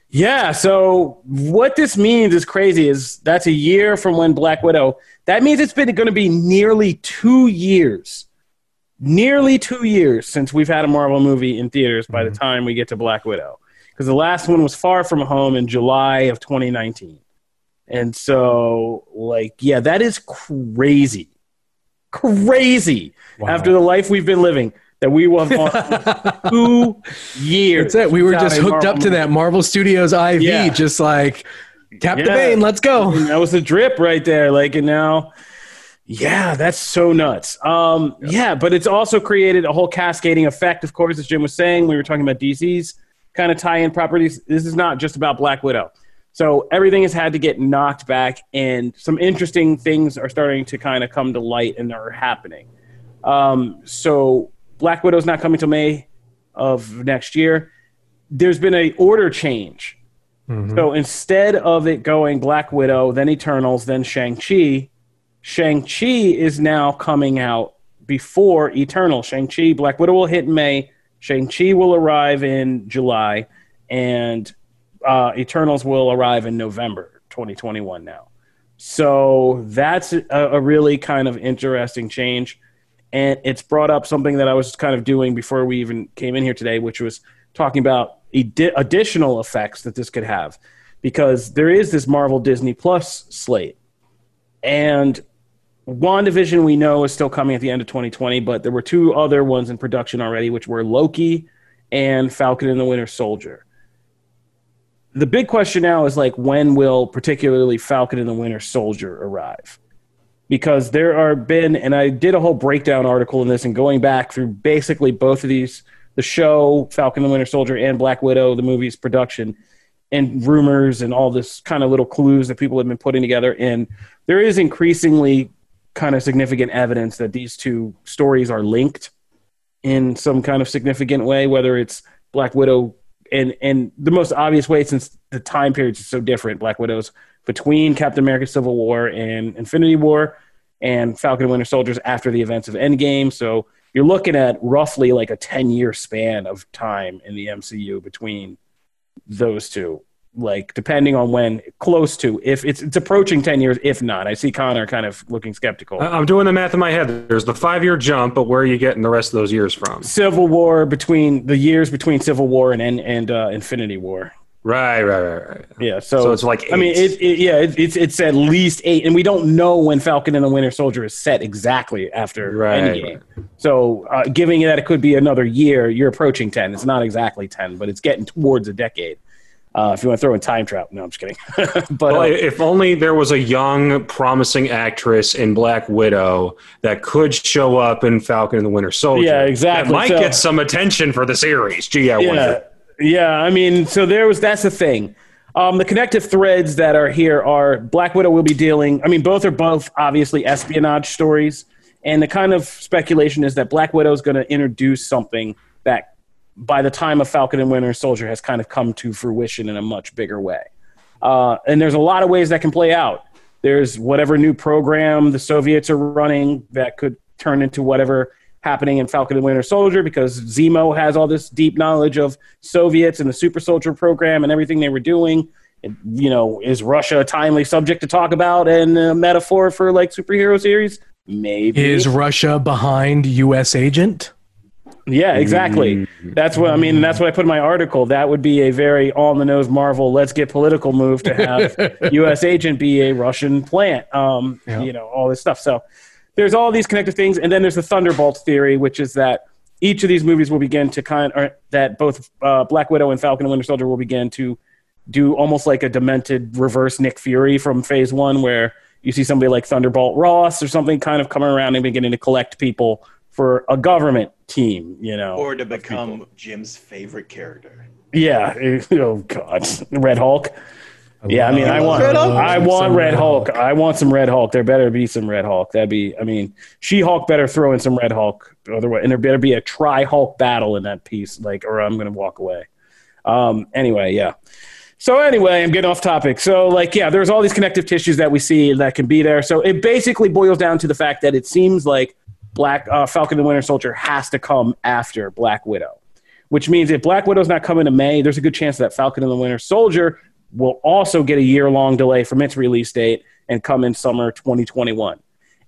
yeah, so what this means is crazy. Is that's a year from when Black Widow. That means it's been going to be nearly two years, nearly two years since we've had a Marvel movie in theaters. By the time we get to Black Widow, because the last one was Far From Home in July of 2019. And so, like, yeah, that is crazy. Crazy. Wow. After the life we've been living, that we will have two years. That's it. We were just hooked Marvel up to that Marvel Studios IV, Yeah. just like tap the Yeah. vein, let's go. And that was the drip right there. Like, and now, yeah, that's so nuts. Um, yeah, but it's also created a whole cascading effect. Of course, as Jim was saying, we were talking about DC's kind of tie-in properties. This is not just about Black Widow. So everything has had to get knocked back, and some interesting things are starting to kind of come to light and are happening. Um, so Black Widow's not coming till May of next year. There's been a order change. So instead of it going Black Widow, then Eternals, then Shang-Chi, Shang-Chi is now coming out before Eternal. Shang-Chi, Black Widow will hit in May. Shang-Chi will arrive in July. And uh, Eternals will arrive in November 2021 now. So that's a, a really kind of interesting change. And it's brought up something that I was kind of doing before we even came in here today, which was talking about additional effects that this could have. Because there is this Marvel Disney Plus slate. And WandaVision, we know, is still coming at the end of 2020, but there were two other ones in production already, which were Loki and Falcon and the Winter Soldier the big question now is like when will particularly Falcon and the Winter Soldier arrive? Because there are been, and I did a whole breakdown article in this, and going back through basically both of these, the show Falcon and the Winter Soldier and Black Widow, the movie's production, and rumors and all this kind of little clues that people have been putting together, and there is increasingly kind of significant evidence that these two stories are linked in some kind of significant way, whether it's Black Widow and and the most obvious way since the time periods are so different, Black Widow's between Captain America Civil War and Infinity War and Falcon and Winter Soldiers after the events of Endgame. So you're looking at roughly like a 10 year span of time in the MCU between those two. Like depending on when close to if it's it's approaching 10 years if not. I see Connor kind of looking skeptical. I'm doing the math in my head. There's the five year jump, but where are you getting the rest of those years from? Civil War between the years between Civil War and and, and uh, Infinity War. Right, right, right, right. Yeah, so, So it's like I mean, it, it, yeah, it, it's it's at least eight, and we don't know when Falcon and the Winter Soldier is set exactly after Right, Endgame. So, uh, giving that it could be another year, you're approaching ten. It's not exactly ten, but it's getting towards a decade. Uh, if you want to throw in time travel, no, I'm just kidding. but Well, uh, if only there was a young, promising actress in Black Widow that could show up in Falcon and the Winter Soldier. Yeah, exactly. That might So- get some attention for the series. Gee, I yeah, wonder. yeah. I mean, so there was that's the thing. Um, the connective threads that are here are Black Widow will be dealing. I mean, both are both obviously espionage stories, and the kind of speculation is that Black Widow is going to introduce something that, by the time of Falcon and Winter Soldier, has kind of come to fruition in a much bigger way. Uh, and there's a lot of ways that can play out. There's whatever new program the Soviets are running that could turn into whatever happening in Falcon and Winter Soldier because Zemo has all this deep knowledge of Soviets and the Super Soldier program and everything they were doing. And, you know, is Russia a timely subject to talk about and a metaphor for like superhero series? Maybe. Is Russia behind U.S. agent? Yeah, exactly. That's what I mean. That's what I put in my article. That would be a very on the nose Marvel. Let's get political move to have U.S. agent be a Russian plant. Um, Yeah. You know, all this stuff. So there's all these connected things, and then there's the Thunderbolt theory, which is that each of these movies will begin to kind, or that both uh, Black Widow and Falcon and Winter Soldier will begin to do almost like a demented reverse Nick Fury from Phase One, where you see somebody like Thunderbolt Ross or something kind of coming around and beginning to collect people for a government team. You know, Or to become Jim's favorite character. yeah. Oh God, Red Hulk. Yeah, I mean, I want, Red Hulk? I want Some Red Red Hulk. I want some Red Hulk. There better be some Red Hulk. That'd be, I mean, She Hulk better throw in some Red Hulk. Otherwise, and there better be a Tri Hulk battle in that piece, like, or I'm gonna walk away. Um. Anyway, yeah. So anyway, I'm getting off topic. So like, yeah, there's all these connective tissues that we see that can be there. So it basically boils down to the fact that it seems like Black uh, Falcon and Winter Soldier has to come after Black Widow which means if Black Widow's not coming to May, there's a good chance that Falcon and the Winter Soldier will also get a year long delay from its release date and come in summer 2021.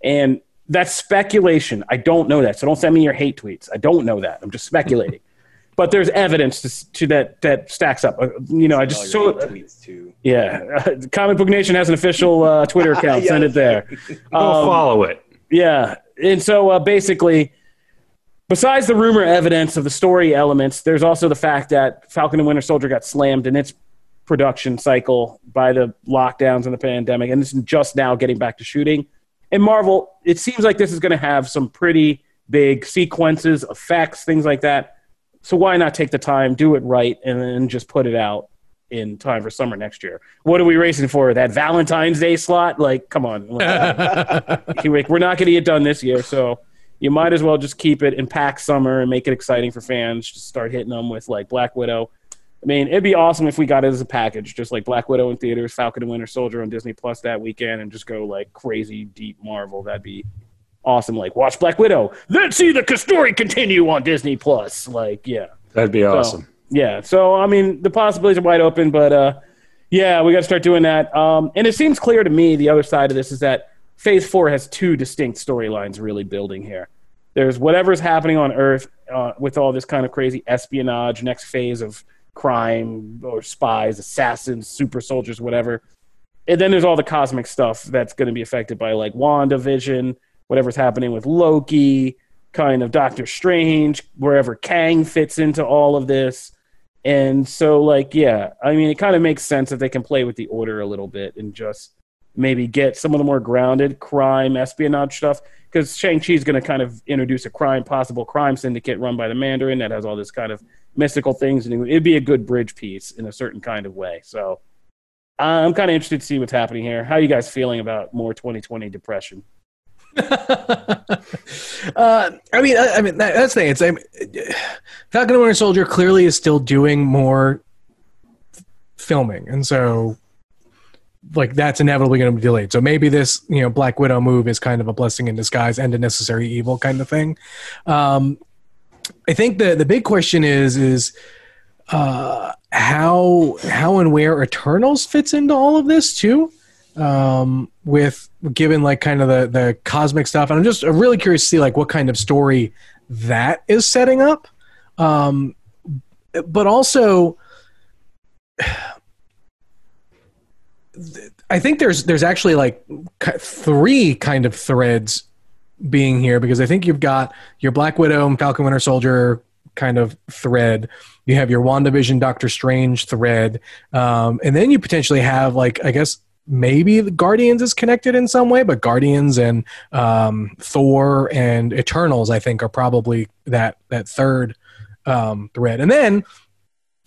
And that's speculation. I don't know that. So don't send me your hate tweets. I don't know that. I'm just speculating. but there's evidence to, to that that stacks up. Uh, You know, I just All your so hate tweets too. Yeah, Comic Book Nation has an official uh, Twitter account. Send it there. Go Um, follow it. Yeah, and so uh, basically, besides the rumor evidence of the story elements, there's also the fact that Falcon and Winter Soldier got slammed in its production cycle by the lockdowns and the pandemic, and it's just now getting back to shooting. And Marvel, it seems like this is going to have some pretty big sequences, effects, things like that. So why not take the time, do it right, and then just put it out in time for summer next year? What are we racing for? That Valentine's Day slot? Like, come on. We're not going to get done this year, so you might as well just keep it and pack summer and make it exciting for fans. Just start hitting them with like Black Widow. I mean, it'd be awesome if we got it as a package, just like Black Widow in theaters, Falcon and Winter Soldier on Disney Plus that weekend, and just go like crazy deep Marvel. That'd be awesome. Like watch Black Widow, then see the story continue on Disney Plus. Like, yeah. That'd be So, awesome. Yeah. So I mean, the possibilities are wide open, but uh, yeah, we got to start doing that. Um, and it seems clear to me the other side of this is that Phase Four has two distinct storylines really building here. There's whatever's happening on Earth uh, with all this kind of crazy espionage, next phase of crime or spies, assassins, super soldiers, whatever. And then there's all the cosmic stuff that's going to be affected by like WandaVision, whatever's happening with Loki, kind of Doctor Strange, wherever Kang fits into all of this. And so, like, yeah, I mean, it kind of makes sense that they can play with the order a little bit and just maybe get some of the more grounded crime espionage stuff. Because Shang-Chi is going to kind of introduce a crime, possible crime syndicate run by the Mandarin that has all this kind of mystical things. And it'd be a good bridge piece in a certain kind of way. So I'm kind of interested to see what's happening here. How are you guys feeling about more 2020 depression? uh, I mean, I, I mean that, that's the thing. It's I mean, Falcon and Winter Soldier clearly is still doing more f- filming, and so like that's inevitably going to be delayed. So maybe this you know Black Widow move is kind of a blessing in disguise and a necessary evil kind of thing. Um, I think the the big question is is uh, how how and where Eternals fits into all of this too um, with given like kind of the the cosmic stuff. And I'm just really curious to see like what kind of story that is setting up. Um, but also, I think there's there's actually like three kind of threads being here because I think you've got your Black Widow and Falcon Winter Soldier kind of thread. You have your WandaVision Doctor Strange thread. Um, and then you potentially have like I guess maybe the Guardians is connected in some way, but Guardians and um, Thor and Eternals I think are probably that that third um, thread. And then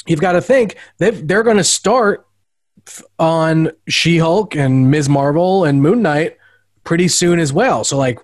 you've got to think they've, they're going to start on She-Hulk and Ms. Marvel and Moon Knight pretty soon as well. So like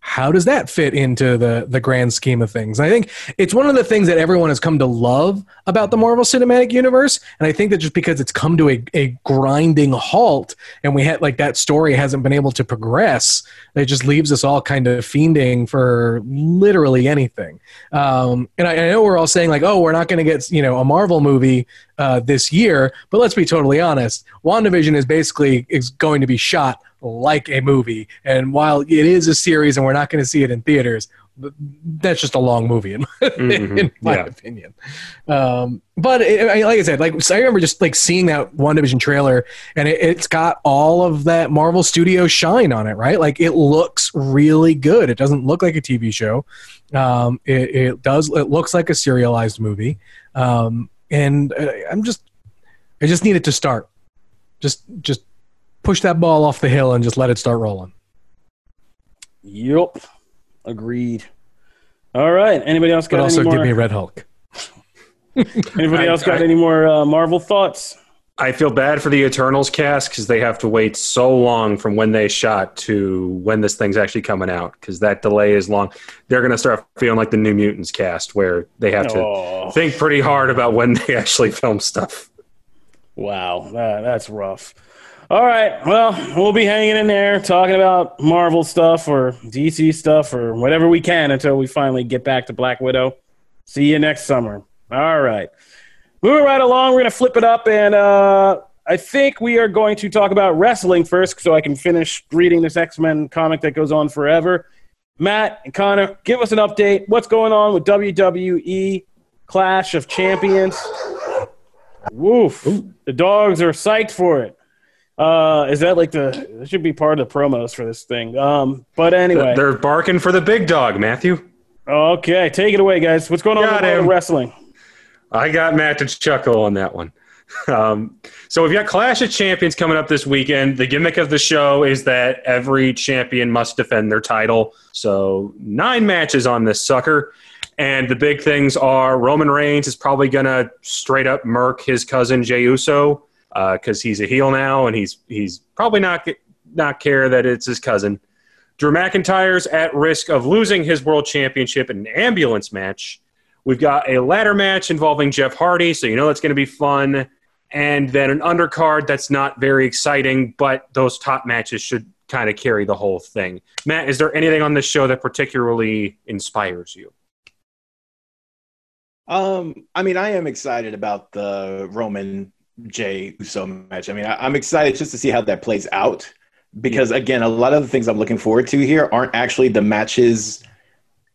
how does that fit into the the grand scheme of things? And I think it's one of the things that everyone has come to love about the Marvel Cinematic Universe. And I think that just because it's come to a, a grinding halt and we had like that story hasn't been able to progress, it just leaves us all kind of fiending for literally anything. Um, and I, I know we're all saying like, oh, we're not going to get you know a Marvel movie uh, this year, but let's be totally honest. WandaVision is basically is going to be shot like a movie, and while it is a series and we're not going to see it in theaters, that's just a long movie in, in my yeah. opinion. Um, but it, I- like I said, like so I remember just like seeing that WandaVision trailer, and it, it's got all of that Marvel Studio shine on it, right? Like it looks really good. It doesn't look like a TV show. Um, it, it does. It looks like a serialized movie. Um, and uh, I'm just, I just need it to start. Just, just push that ball off the hill and just let it start rolling. Yep. Agreed. All right. Anybody else But got also any give more? me Red Hulk. Anybody I- else got I- any more uh, Marvel thoughts? I feel bad for the Eternals cast because they have to wait so long from when they shot to when this thing's actually coming out because that delay is long. They're going to start feeling like the New Mutants cast where they have to Oh. think pretty hard about when they actually film stuff. Wow, that, that's rough. All right, well, we'll be hanging in there talking about Marvel stuff or DC stuff or whatever we can until we finally get back to Black Widow. See you next summer. All right. Moving right along, we're going to flip it up, and uh, I think we are going to talk about wrestling first so I can finish reading this X Men comic that goes on forever. Matt and Connor, give us an update. What's going on with WWE Clash of Champions? Woof. The dogs are psyched for it. Uh, is that like the? That should be part of the promos for this thing. Um, but anyway, They're barking for the big dog, Matthew. okay, take it away, guys. What's going on Got him. wrestling? I got Matt to chuckle on that one. Um, so we've got Clash of Champions coming up this weekend. The gimmick of the show is that every champion must defend their title. So nine matches on this sucker. And the big things are Roman Reigns is probably going to straight up murk his cousin Jey Uso because he's a heel now, and he's he's probably not not care that it's his cousin. Drew McIntyre's at risk of losing his world championship in an ambulance match. We've got a ladder match involving Jeff Hardy, so you know that's going to be fun. And then an undercard that's not very exciting, but those top matches should kind of carry the whole thing. Matt, is there anything on this show that particularly inspires you? Um, I mean, I am excited about the Roman Jey Uso match. I mean, I, I'm excited just to see how that plays out because, again, a lot of the things I'm looking forward to here aren't actually the matches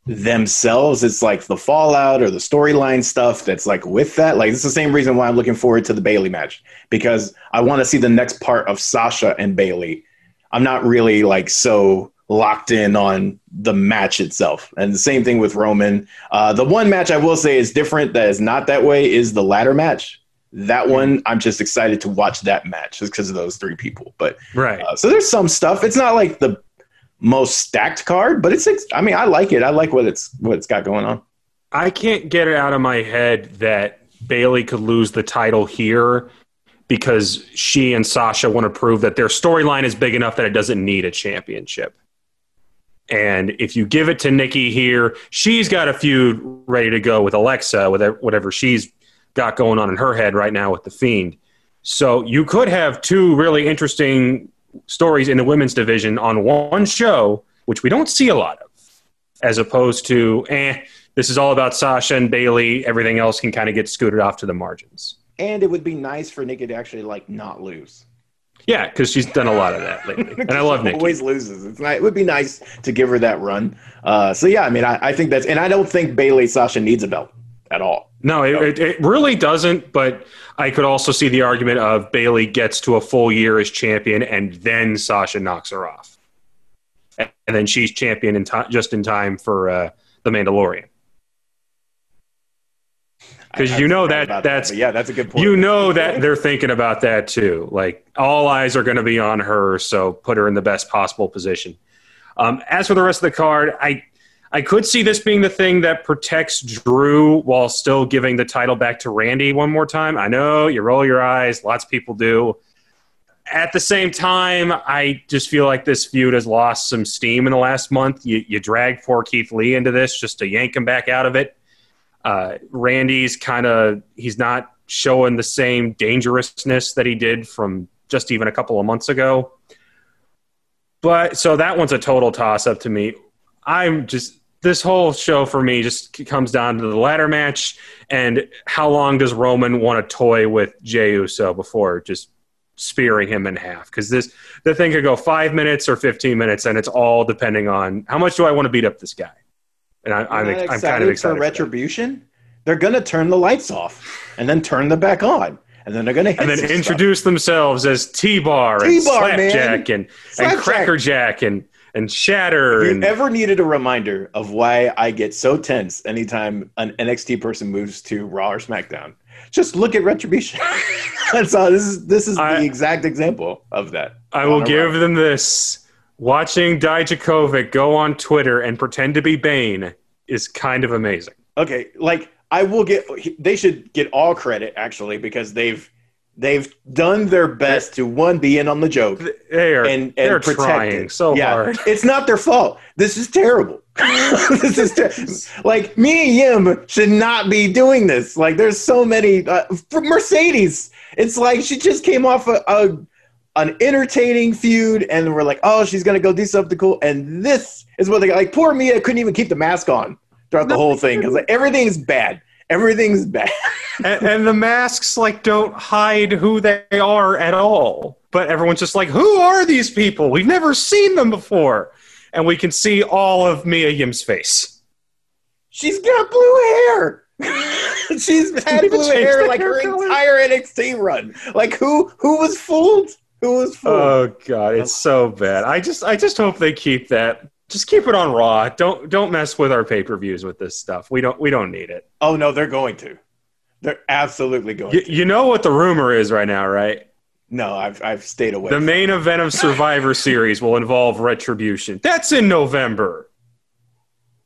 themselves. It's like the fallout or the storyline stuff that's like with that. Like, it's the same reason why I'm looking forward to the Bayley match because I want to see the next part of Sasha and Bayley. I'm not really like so locked in on the match itself. And the same thing with Roman. Uh, the one match I will say is different that is not that way is the ladder match. That one, I'm just excited to watch that match just because of those three people. But Right. uh, so there's some stuff. It's not like the most stacked card, but it's. I mean, I like it. I like what it's what it's got going on. I can't get it out of my head that Bayley could lose the title here because she and Sasha want to prove that their storyline is big enough that it doesn't need a championship. And if you give it to Nikki here, she's got a feud ready to go with Alexa, with whatever she's got going on in her head right now with the Fiend. So you could have two really interesting stories in the women's division on one show, which we don't see a lot of, as opposed to, eh, this is all about Sasha and Bayley. Everything else can kind of get scooted off to the margins. And it would be nice for Nikki to actually like not lose. Yeah, because she's done a lot of that lately, and I love She Nikki. Always loses. It's not, it would be nice to give her that run. Uh, so yeah, I mean, I, I think that's, and I don't think Bayley Sasha needs a belt at all. No, it, it, it really doesn't. But I could also see the argument of Bayley gets to a full year as champion, and then Sasha knocks her off, and then she's champion in time, just in time for uh, the Mandalorian. Because you know that that's but yeah, that's a good point. you know that they're thinking about that too. Like all eyes are going to be on her, so put her in the best possible position. Um, as for the rest of the card, I I could see this being the thing that protects Drew while still giving the title back to Randy one more time. I know you roll your eyes, lots of people do. At the same time, I just feel like this feud has lost some steam in the last month. You, you dragged poor Keith Lee into this just to yank him back out of it. Uh, Randy's kind of he's not showing the same dangerousness that he did from just even a couple of months ago. But so that one's a total toss up to me. I'm just this whole show for me just comes down to the ladder match and how long does Roman want to toy with Jey Uso before just spearing him in half? Because this the thing could go five minutes or fifteen minutes, and it's all depending on how much do I want to beat up this guy. And I, I'm, You're I'm kind of excited. for for retribution. They're gonna turn the lights off and then turn them back on, and then they're gonna hit and then some stuff. introduce themselves as T-Bar and T-Bar, man. Slapjack and, and Slapjack. Crackerjack and, and Shatter. If And, you ever needed a reminder of why I get so tense anytime an NXT person moves to Raw or SmackDown, just look at Retribution. That's all. This is this is I- the exact example of that. I will give Raw. them this. Watching Dijakovic go on Twitter and pretend to be Bane is kind of amazing. Okay, like I will get. They should get all credit actually because they've they've done their best to one be in on the joke They are, and and they're protect trying it. so yeah, hard. It's not their fault. This is terrible. this is ter- like Mia Yim should not be doing this. Like there's so many uh, Mercedes. It's like she just came off a, a an entertaining feud, and we're like, oh, she's gonna go do something cool. And this is what they like. Poor Mia couldn't even keep the mask on throughout the whole thing because like everything's bad. Everything's bad. and, and the masks like don't hide who they are at all. But everyone's just like, who are these people? We've never seen them before. And we can see all of Mia Yim's face. She's got blue hair. She's had blue hair like hair her color? entire NXT run. Like who who was fooled? Who was fooled? Oh god, it's so bad. I just I just hope they keep that. Just keep it on Raw. Don't don't mess with our pay per views with this stuff. We don't we don't need it. oh no, they're going to. They're absolutely going You, to. you know what the rumor is right now, right? No, I've I've stayed away. The from main event of Survivor Series will involve Retribution. That's in November.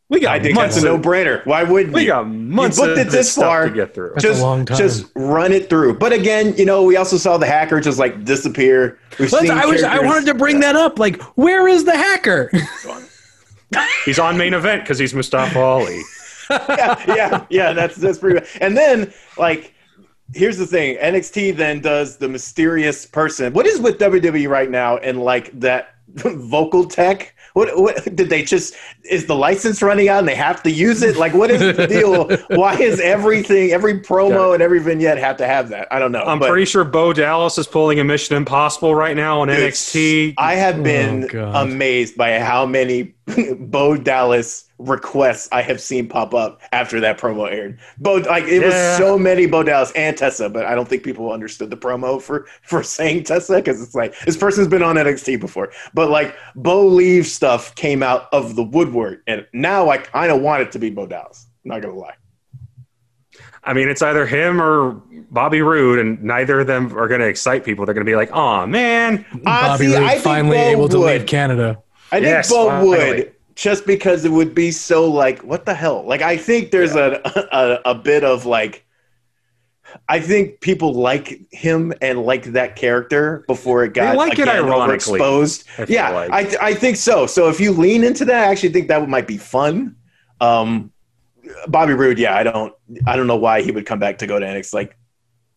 We got I think months that's a of- no-brainer. Why wouldn't We you? got months booked of it this this stuff far. to get through. That's a just, long time. just run it through. But again, you know, we also saw the hacker just like disappear. We've seen I was I wanted to bring that up. Like, where is the hacker? He's on main event because he's Mustafa Ali. yeah, yeah, yeah. That's that's pretty. Bad. And then like, here's the thing: NXT then does the mysterious person. What is with WWE right now and like that vocal tech? What, what did they just? Is the license running out and they have to use it? Like, what is the deal? Why is everything, every promo and every vignette have to have that? I don't know. I'm but pretty sure Bo Dallas is pulling a Mission Impossible right now on it's- NXT. I have oh, been Oh, amazed by how many Bo Dallas requests I have seen pop up after that promo aired. Bo, like it Yeah. was so many Bo Dallas and Tessa, but I don't think people understood the promo for for saying Tessa because it's like this person's been on NXT before. But like Bo Leave stuff came out of the woodwork, and now I kind of want it to be Bo Dallas. Not gonna lie. I mean, it's either him or Bobby Roode, and neither of them are going to excite people. They're going to be like, "Oh man, Bobby see, Roode finally Bo able to would. leave Canada. I think Yes, Bo finally. would just because it would be so like what the hell? Like I think there's a, a a bit of like I think people like him and like that character before it got like it ironically, overexposed. I Yeah, like. I I think so. So if you lean into that, I actually think that might be fun. Um, Bobby Roode, yeah, I don't I don't know why he would come back to go to NXT. Like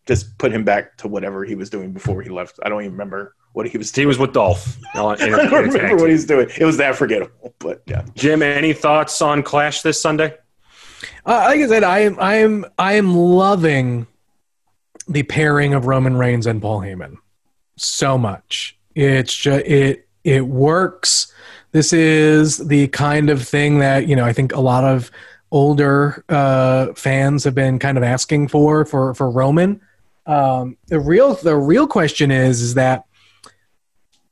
just put him back to whatever he was doing before he left. I don't even remember what he was doing. he was with Dolph." on- in a- I in a don't remember what he's doing. It was that forgettable, but yeah. Jim, any thoughts on Clash this Sunday? Uh, like I said, I am I am I am loving the pairing of Roman Reigns and Paul Heyman so much. It's just it it works. This is the kind of thing that you know I think a lot of older uh, fans have been kind of asking for for for Roman. Um, the real the real question is is that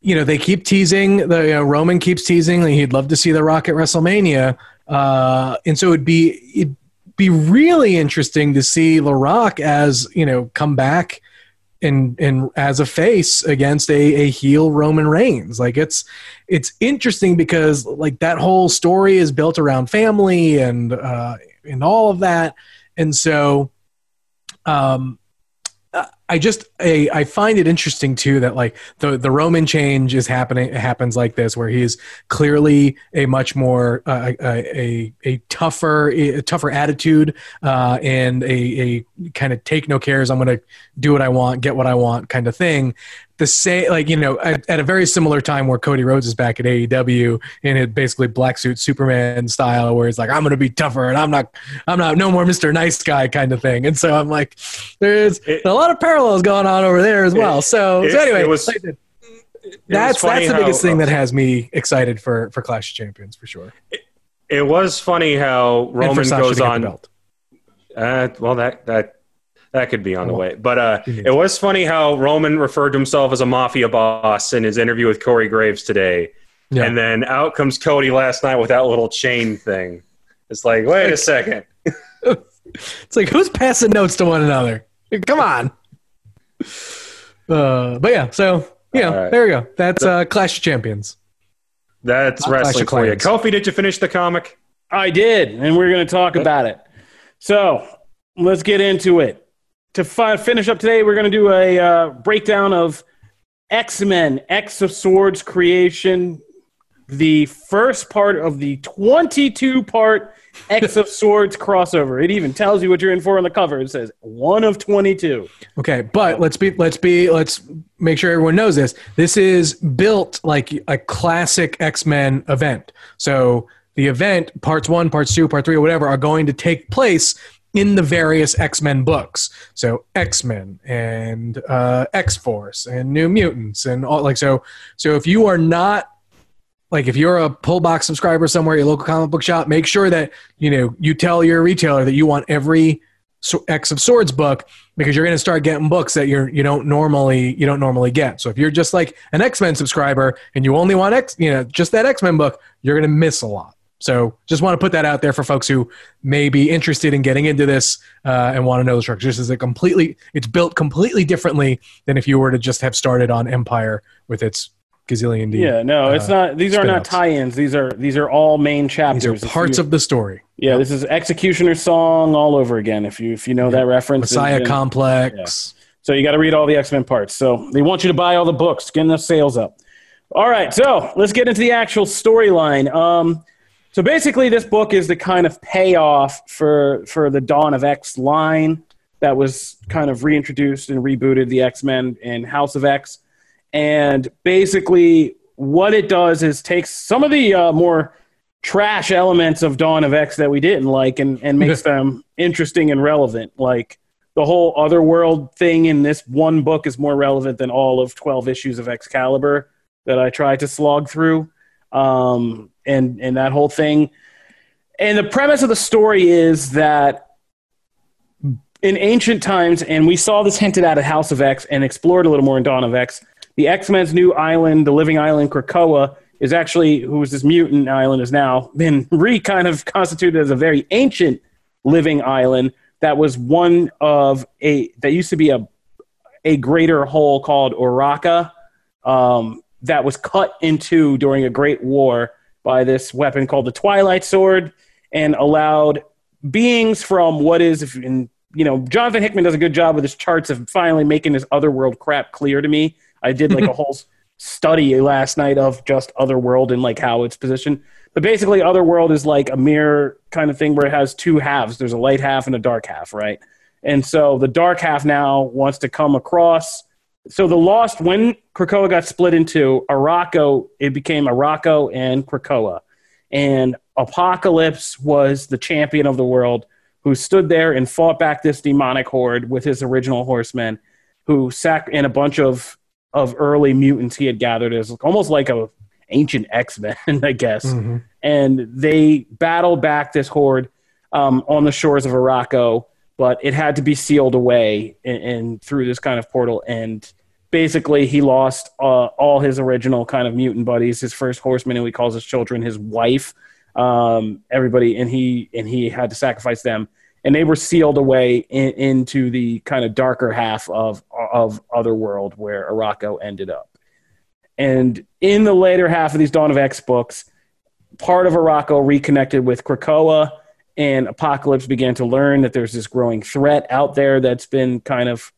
you know they keep teasing the you know, Roman keeps teasing that he'd love to see the Rock at WrestleMania, uh, and so it'd be it'd be really interesting to see The Rock as you know come back and and as a face against a, a heel Roman Reigns. Like it's it's interesting because like that whole story is built around family and uh, and all of that, and so um, I just I, I find it interesting too that like the the Roman change is happening happens like this where he's clearly a much more uh, a, a a tougher a tougher attitude uh, and a, a kind of take no cares I'm going to do what I want get what I want kind of thing. The same, like you know at, at a very similar time where Cody Rhodes is back at AEW in it basically black suit Superman style where he's like I'm going to be tougher and I'm not I'm not no more Mr. Nice Guy kind of thing. And so I'm like there's It- a lot of parallels going on over there as well. So, it- so anyway, it was- It that's that's the how- biggest thing that has me excited for for Clash of Champions for sure. It was funny how Roman goes on. belt. Uh, well, that that that could be on the way. But uh, it was funny how Roman referred to himself as a mafia boss in his interview with Corey Graves today, Yeah. and then out comes Cody last night with that little chain thing. It's like, wait a second. It's like who's passing notes to one another? Come on. Uh, but yeah, so yeah, All right. there we go. That's uh, Clash of Champions. That's Not Clash wrestling of for you. Clans. Kofi, did you finish the comic? I did, and we're going to talk about it. So let's get into it. To fi- finish up today, we're going to do a uh, breakdown of X Men, X of Swords creation, the first part of the 22 part X of Swords crossover. It even tells you what you're in for on the cover. It says one of 22. Okay, but let's be let's be let's make sure everyone knows this. This is built like a classic X-Men event. So the event, parts 1, parts 2, part 3 or whatever are going to take place in the various X-Men books. So X-Men and uh, X-Force and New Mutants and all like so so if you are not like if you're a pull box subscriber somewhere your local comic book shop, make sure that you know you tell your retailer that you want every X of Swords book because you're going to start getting books that you're you don't normally you don't normally get. So if you're just like an X Men subscriber and you only want X, you know, just that X Men book, you're going to miss a lot. So just want to put that out there for folks who may be interested in getting into this uh, and want to know the structure. This is a completely it's built completely differently than if you were to just have started on Empyre with its gazillion D. Yeah, no, it's uh, not. These are not tie-ins. These are these are all main chapters. These are parts of the story. Yeah, this is X-Cutioner Song all over again. If you if you know that reference, Messiah And- and- Complex. So you got to read all the X Men parts. So they want you to buy all the books, getting the sales up. All right, so let's get into the actual storyline. Um, so basically, this book is the kind of payoff for for the Dawn of X line that was kind of reintroduced and rebooted the X Men in House of X, and basically what it does is takes some of the uh, more trash elements of Dawn of X that we didn't like and, and makes them interesting and relevant. Like the whole otherworld thing in this one book is more relevant than all of 12 issues of Excalibur that I tried to slog through. Um, and, and that whole thing. And the premise of the story is that in ancient times, and we saw this hinted at at House of X and explored a little more in Dawn of X, the X Men's new island, the living island Krakoa, is actually, who was this mutant island, is now been re kind of constituted as a very ancient living island that was one of a, that used to be a, a greater whole called Oraka um, that was cut into during a great war by this weapon called the Twilight Sword and allowed beings from what is, if in, you know, Jonathan Hickman does a good job with his charts of finally making this otherworld crap clear to me. I did like a whole study last night of just otherworld and like how it's positioned. But basically, otherworld is like a mirror kind of thing where it has two halves. There's a light half and a dark half, right? And so the dark half now wants to come across. So the Lost, when Krakoa got split into Arakko, it became Arakko and Krakoa. And Apocalypse was the champion of the world who stood there and fought back this demonic horde with his original horsemen, who sac and a bunch of of early mutants he had gathered as almost like a ancient X Men, I guess. And they battled back this horde um, on the shores of Arakko, but it had to be sealed away and, and through this kind of portal. And basically, he lost uh, all his original kind of mutant buddies, his first horseman, who he calls his children, his wife, um, everybody, and he and he had to sacrifice them. And they were sealed away in, into the kind of darker half of of Otherworld, where Arakko ended up. And in the later half of these Dawn of X books, part of Arakko reconnected with Krakoa, and Apocalypse began to learn that there's this growing threat out there that's been kind of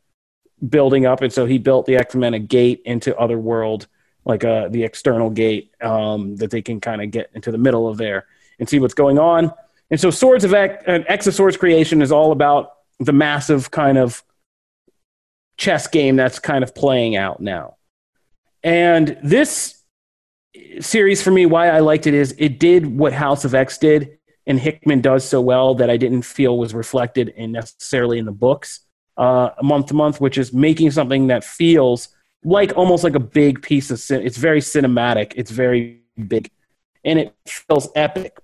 building up. And so he built the X Men a gate into other world, like uh, the external gate um, that they can kind of get into the middle of there and see what's going on. And so Swords of X, uh, X of Swords creation is all about the massive kind of chess game that's kind of playing out now. And this series for me, why I liked it is it did what House of X did, and Hickman does so well that I didn't feel was reflected in necessarily in the books uh, month to month, which is making something that feels like almost like a big piece of. Cin- it's very cinematic. It's very big, and it feels epic.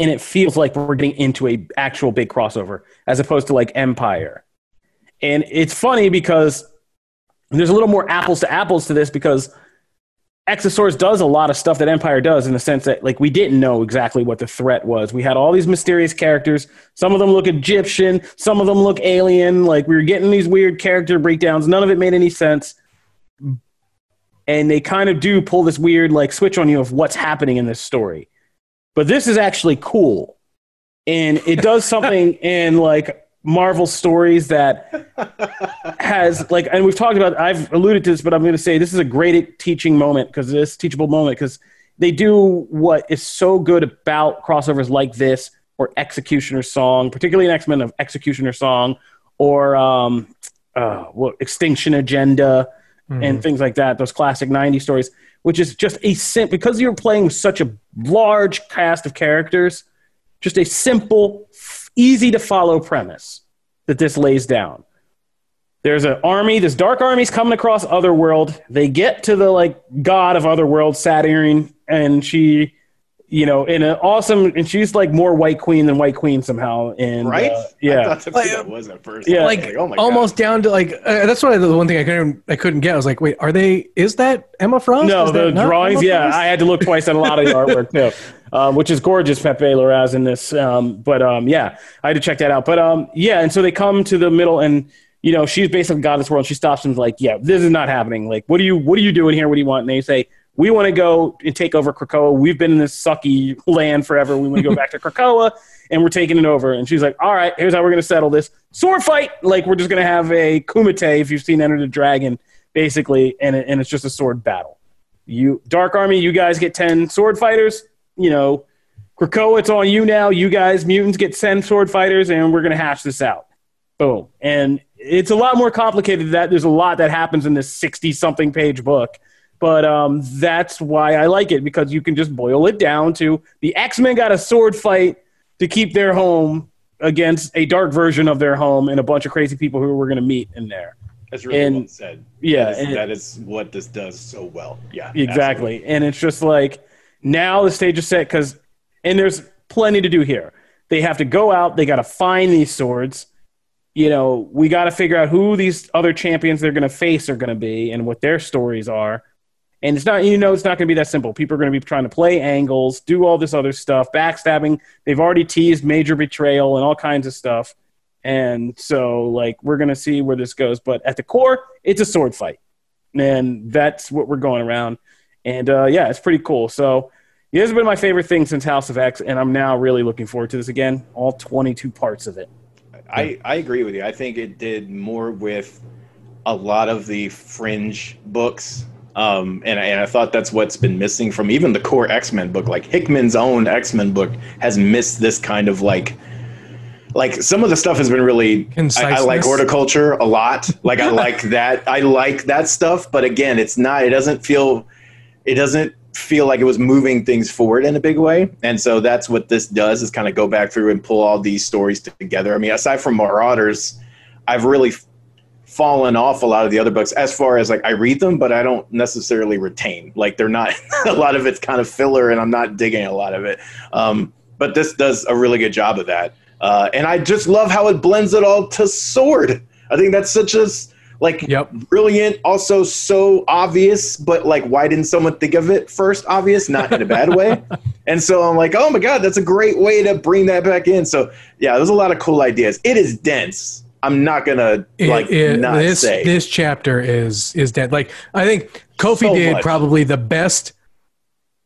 And it feels like we're getting into a actual big crossover as opposed to like Empyre. And it's funny because there's a little more apples to apples to this because X of Swords does a lot of stuff that Empyre does in the sense that like we didn't know exactly what the threat was. We had all these mysterious characters. Some of them look Egyptian, some of them look alien. Like we were getting these weird character breakdowns. None of it made any sense. And they kind of do pull this weird like switch on you of what's happening in this story. But this is actually cool. And it does something in like Marvel stories that has like and we've talked about I've alluded to this but I'm going to say this is a great teaching moment because this teachable moment because they do what is so good about crossovers like this or X-Cutioner Song, particularly in X-Men of X-Cutioner Song or um uh what Extinction Agenda and things like that, those classic 90s stories, which is just a sim because you're playing with such a large cast of characters, just a simple, easy to follow premise that this lays down. There's an army, this dark army's coming across Otherworld. They get to the like god of Otherworld, Saturn, and she you know, in an awesome, and she's like more White Queen than White Queen somehow. And right? uh, yeah, I thought that's what that was at first. Yeah. like, oh my God. almost down to like uh, that's what I, the one thing I couldn't I couldn't get. I was like, wait, are they? Is that Emma Frost? no, Is the drawings. Yeah, I had to look twice at a lot of the artwork too, um, which is gorgeous. Pepe Larraz in this, um, but um, yeah, I had to check that out. But um, yeah, and so they come to the middle, and you know, she's basically got this world. She stops and is like, yeah, this is not happening. Like, what are you, what are you doing here? What do you want? And they say, we want to go and take over Krakoa. We've been in this sucky land forever. We want to go back to Krakoa, and we're taking it over. And she's like, all right, here's how we're going to settle this: sword fight. Like, we're just going to have a kumite, if you've seen Enter the Dragon, basically, and it, and it's just a sword battle. You Dark Army, you guys get ten sword fighters. You know, Krakoa, it's on you now. You guys, mutants, get ten sword fighters, and we're going to hash this out. Boom. And it's a lot more complicated than that. There's a lot that happens in this 60 something page book. But um, that's why I like it because you can just boil it down to the X Men got a sword fight to keep their home against a dark version of their home and a bunch of crazy people who we're going to meet in there. That's really and- well said. yeah, that is, and- that is what this does so well. Yeah, Exactly. And it's just like now the stage is set because, and there's plenty to do here. They have to go out, they got to find these swords. You know, we got to figure out who these other champions they're going to face are going to be and what their stories are. And it's not, you know, it's not going to be that simple. People are going to be trying to play angles, do all this other stuff, backstabbing. They've already teased major betrayal and all kinds of stuff. And so, like, we're going to see where this goes. But at the core, it's a sword fight. And that's what we're going around. And uh, yeah, it's pretty cool. So yeah, this has been my favorite thing since House of X. And I'm now really looking forward to this again, all 22 parts of it. I, I agree with you. I think it did more with a lot of the fringe books. Um, and, I- and I thought that's what's been missing from even the core X Men book. Like Hickman's own X Men book has missed this kind of like, like some of the stuff has been really. I, I like horticulture a lot. Like I like that. I like that stuff. But again, it's not. It doesn't feel. It doesn't feel like it was moving things forward in a big way. And so that's what this does is kind of go back through and pull all these stories together. I mean, aside from Marauders, I've really fallen off a lot of the other books as far as like I read them, but I don't necessarily retain. Like they're not a lot of it's kind of filler and I'm not digging a lot of it. Um, but this does a really good job of that. Uh, and I just love how it blends it all to sword. I think that's such a like Yep. brilliant, also so obvious, but like why didn't someone think of it first? Obvious, not in a bad way. And so I'm like, oh my god, that's a great way to bring that back in. So yeah, there's a lot of cool ideas. It is dense. I'm not gonna It- like it- not this say. this chapter is is dead. Like I think Kofi So did much. probably the best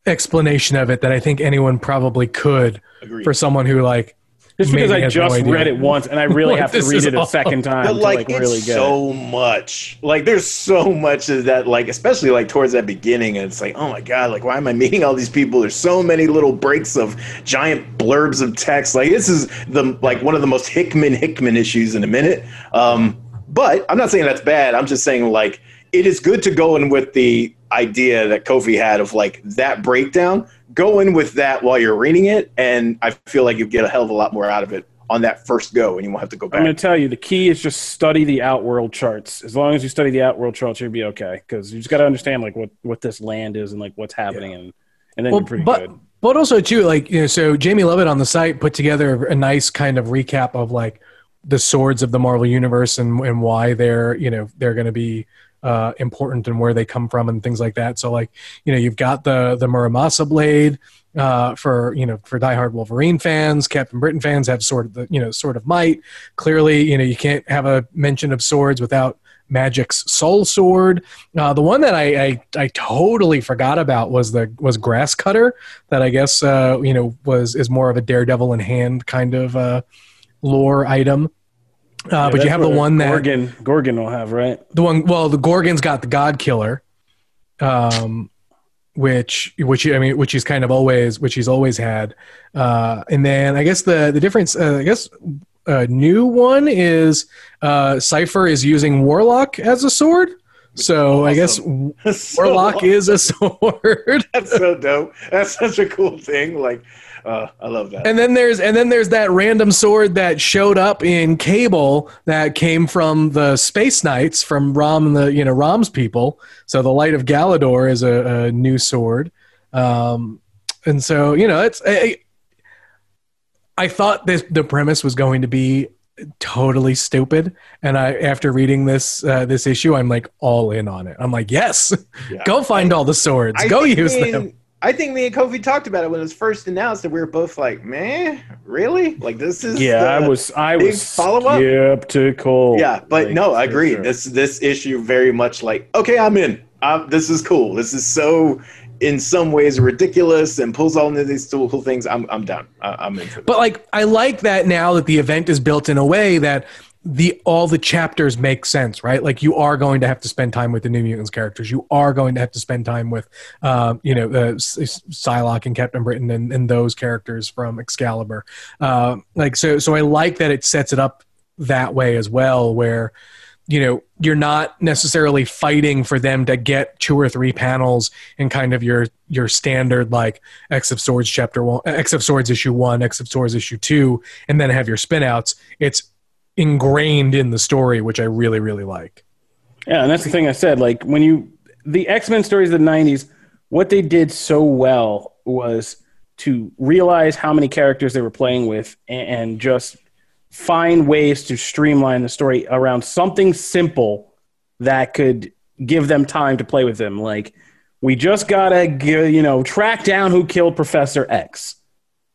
explanation of it that I think anyone probably could Agreed. for someone who like Just because maybe I has no just read it once and I really what have to read it a all second time but to like, like it's really get it. so much. Like there's so much of that. Like especially like towards that beginning, and it's like, oh my god, like why am I meeting all these people? There's so many little breaks of giant blurbs of text. Like this is the like one of the most Hickman Hickman issues in a minute. Um, but I'm not saying that's bad. I'm just saying like it is good to go in with the idea that Kofi had of like that breakdown. Go in with that while you're reading it, and I feel like you get a hell of a lot more out of it on that first go, and you won't have to go back. I'm going to tell you the key is just study the outworld charts. As long as you study the outworld charts, you'll be okay because you just got to understand like what what this land is and like what's happening and and then well, you're pretty but good. but also too like you know so Jamie Lovett on the site put together a nice kind of recap of like the swords of the Marvel universe and and why they're you know they're going to be uh, important and where they come from and things like that. So like you know you've got the the Muramasa blade uh, for you know for diehard Wolverine fans, Captain Britain fans have sort of the you know sort of might. Clearly you know you can't have a mention of swords without Magik's Soul Sword. Uh, the one that I, I I totally forgot about was the was Grass Cutter that I guess uh, you know was is more of a Daredevil in hand kind of uh, lore item. Uh, but you have the one that Gorgon Gorgon will have right. the one well the Gorgon's got the God Killer, um, which which I mean which he's kind of always which he's always had, uh, and then I guess the the difference uh, I guess a new one is uh, Cypher is using Warlock as a sword. So I guess So Warlock is a sword. That's so dope. That's such a cool thing. Like, uh, I love that. And then there's and then there's that random sword that showed up in Cable that came from the Space Knights from Rom and the you know Rom's people. So the Light of Galador is a, a new sword. Um, and so you know, it's. I, I thought this the premise was going to be totally stupid, and I after reading this uh, this issue, I'm like all in on it. I'm like, yes, Yeah. go find all the swords, I go use them. I think me and Kofi talked about it when it was first announced, and we were both like, "Man, really? Like this is Yeah, I was I was follow-up? skeptical. Yeah, but Like, no, I agree. sure. This this issue very much like, okay, I'm in. Um, this is cool. This is so, in some ways, ridiculous and pulls all into these cool things. I'm I'm down. I, I'm in. But like, I like that now that the event is built in a way that the all the chapters make sense, right? Like you are going to have to spend time with the New Mutants characters. You are going to have to spend time with, um, you know, uh, Psylocke and Captain Britain and, and those characters from Excalibur. Uh, like so, so I like that it sets it up that way as well, where you know you're not necessarily fighting for them to get two or three panels in kind of your your standard like X of Swords chapter one, X of Swords issue one, X of Swords issue two, and then have your spinouts. It's ingrained in the story, which I really really like. Yeah, and that's the thing I said. Like when you the X Men stories of the '90s, what they did so well was to realize how many characters they were playing with and, and just find ways to streamline the story around something simple that could give them time to play with them. Like we just gotta you know track down who killed Professor X.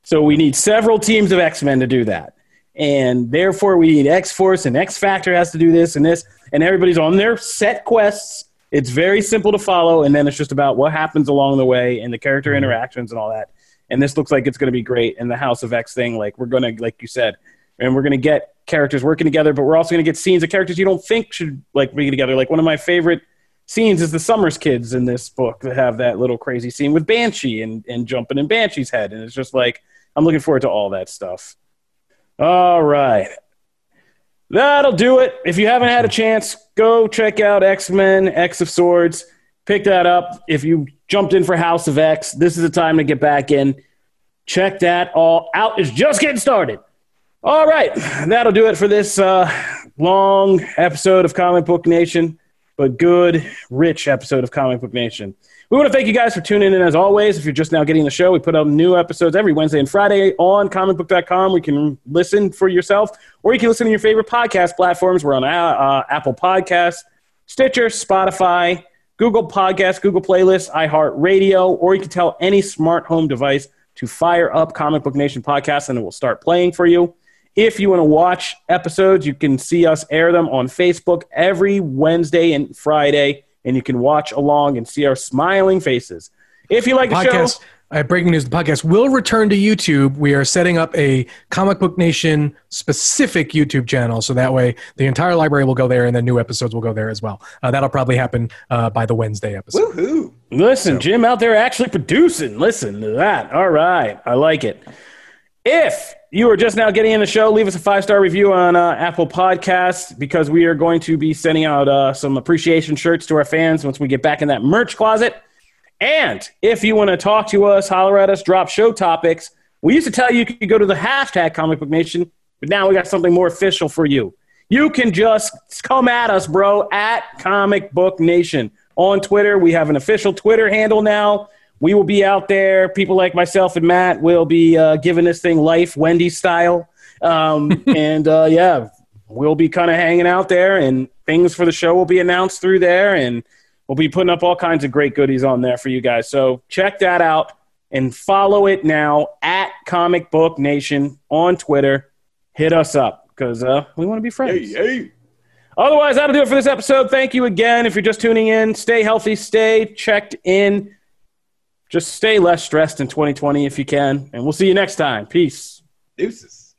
So we need several teams of X Men to do that. And therefore, we need X Force and X Factor has to do this and this. And everybody's on their set quests. It's very simple to follow. And then it's just about what happens along the way and the character mm-hmm. interactions and all that. And this looks like it's going to be great. And the House of X thing, like, we're going to, like you said, and we're going to get characters working together, but we're also going to get scenes of characters you don't think should, like, be together. Like, one of my favorite scenes is the Summers kids in this book that have that little crazy scene with Banshee and, and jumping in Banshee's head. And it's just like, I'm looking forward to all that stuff. All right. That'll do it. If you haven't had a chance, go check out X Men, X of Swords. Pick that up. If you jumped in for House of X, this is the time to get back in. Check that all out. It's just getting started. All right. That'll do it for this uh, long episode of Comic Book Nation, but good, rich episode of Comic Book Nation. We want to thank you guys for tuning in as always. If you're just now getting the show, we put out new episodes every Wednesday and Friday on comicbook.com. We can listen for yourself, or you can listen to your favorite podcast platforms. We're on uh, uh, Apple Podcasts, Stitcher, Spotify, Google Podcasts, Google Playlists, iHeartRadio, or you can tell any smart home device to fire up Comic Book Nation podcast and it will start playing for you. If you want to watch episodes, you can see us air them on Facebook every Wednesday and Friday, and you can watch along and see our smiling faces. If you like the show, podcast. Uh, breaking news: the podcast will return to YouTube. We are setting up a Comic Book Nation specific YouTube channel, so that way the entire library will go there, and then new episodes will go there as well. Uh, that'll probably happen uh, by the Wednesday episode. Woohoo! Listen, Jim out there actually producing. Listen to that. All right. I like it. If you are just now getting in the show, leave us a five star review on uh, Apple Podcasts because we are going to be sending out uh, some appreciation shirts to our fans once we get back in that merch closet. And if you want to talk to us, holler at us, drop show topics, we used to tell you you could go to the hashtag Comic Book Nation, but now we got something more official for you. You can just come at us, bro, at Comic Book Nation on Twitter. We have an official Twitter handle now. We will be out there. People like myself and Matt will be uh, giving this thing life, Wendy style. Um, and uh, yeah, we'll be kind of hanging out there, and things for the show will be announced through there, and we'll be putting up all kinds of great goodies on there for you guys. So check that out and follow it now at Comic Book Nation on Twitter. Hit us up because uh, we want to be friends. Hey, hey. Otherwise, that'll do it for this episode. Thank you again. If you're just tuning in, stay healthy, stay checked in. Just stay less stressed in 2020 if you can. And we'll see you next time. Peace. Deuces.